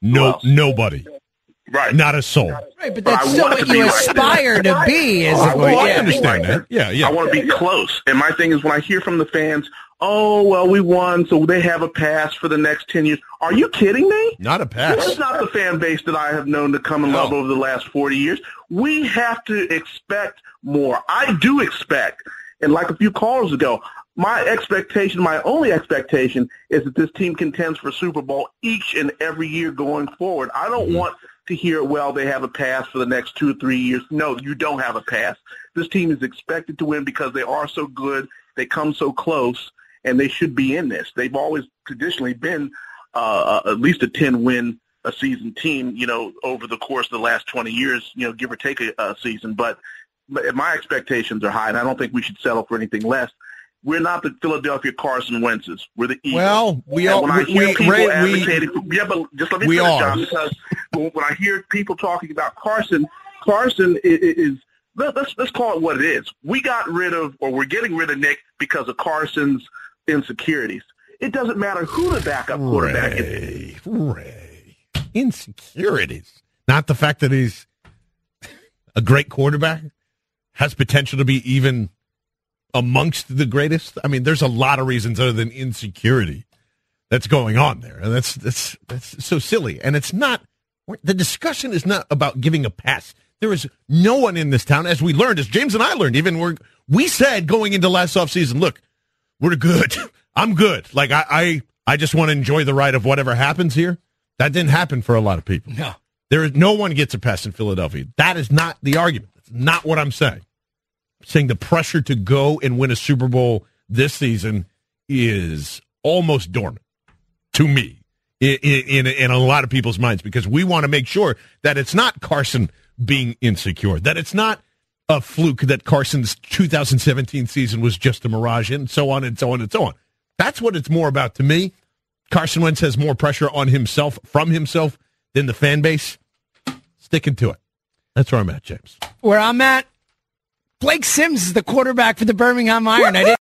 No, nobody. Right. Not a soul. Right, but But that's I still what you aspire them. to be. Is I it? want I to be understand that. them. Yeah, yeah. I want to be close. And my thing is when I hear from the fans, oh, well, we won, so they have a pass for the next 10 years. Are you kidding me? Not a pass. This is not the fan base that I have known to come and love over the last 40 years. We have to expect more. I do expect, and like a few callers ago, my expectation, my only expectation, is that this team contends for Super Bowl each and every year going forward. I don't mm-hmm. want to hear, well, they have a pass for the next two or three years. No, you don't have a pass. This team is expected to win because they are so good, they come so close, and they should be in this. They've always traditionally been uh, at least a 10-win a season team, you know, over the course of the last 20 years, you know, give or take a, a season. But my expectations are high, and I don't think we should settle for anything less. We're not the Philadelphia Carson Wentzes. We're the Eagles. Well, we all- we- we- Ray, we- for, yeah, but just let me we finish, are. John, because when when I hear people talking about Carson, Carson is let- let's let's call it what it is. We got rid of, or we're getting rid of Nick because of Carson's insecurities. It doesn't matter who the backup quarterback is. Ray, insecurities. Not the fact that he's a great quarterback, has potential to be even amongst the greatest. I mean, there's a lot of reasons other than insecurity that's going on there, and that's that's that's so silly. And it's not the discussion is not about giving a pass. There is no one in this town, as we learned, as James and I learned, even we we said going into last offseason, look, we're good. [laughs] I'm good. Like I, I, I just want to enjoy the ride of whatever happens here. That didn't happen for a lot of people. No. There is no one gets a pass in Philadelphia. That is not the argument. That's not what I'm saying. I'm saying the pressure to go and win a Super Bowl this season is almost dormant to me in, in, in a lot of people's minds because we want to make sure that it's not Carson being insecure, that it's not a fluke that Carson's 2017 season was just a mirage and so on and so on and so on. That's what it's more about to me. Carson Wentz has more pressure on himself from himself than the fan base. Sticking to it. That's where I'm at, James. Where I'm at, Blake Sims is the quarterback for the Birmingham Iron. I didn't.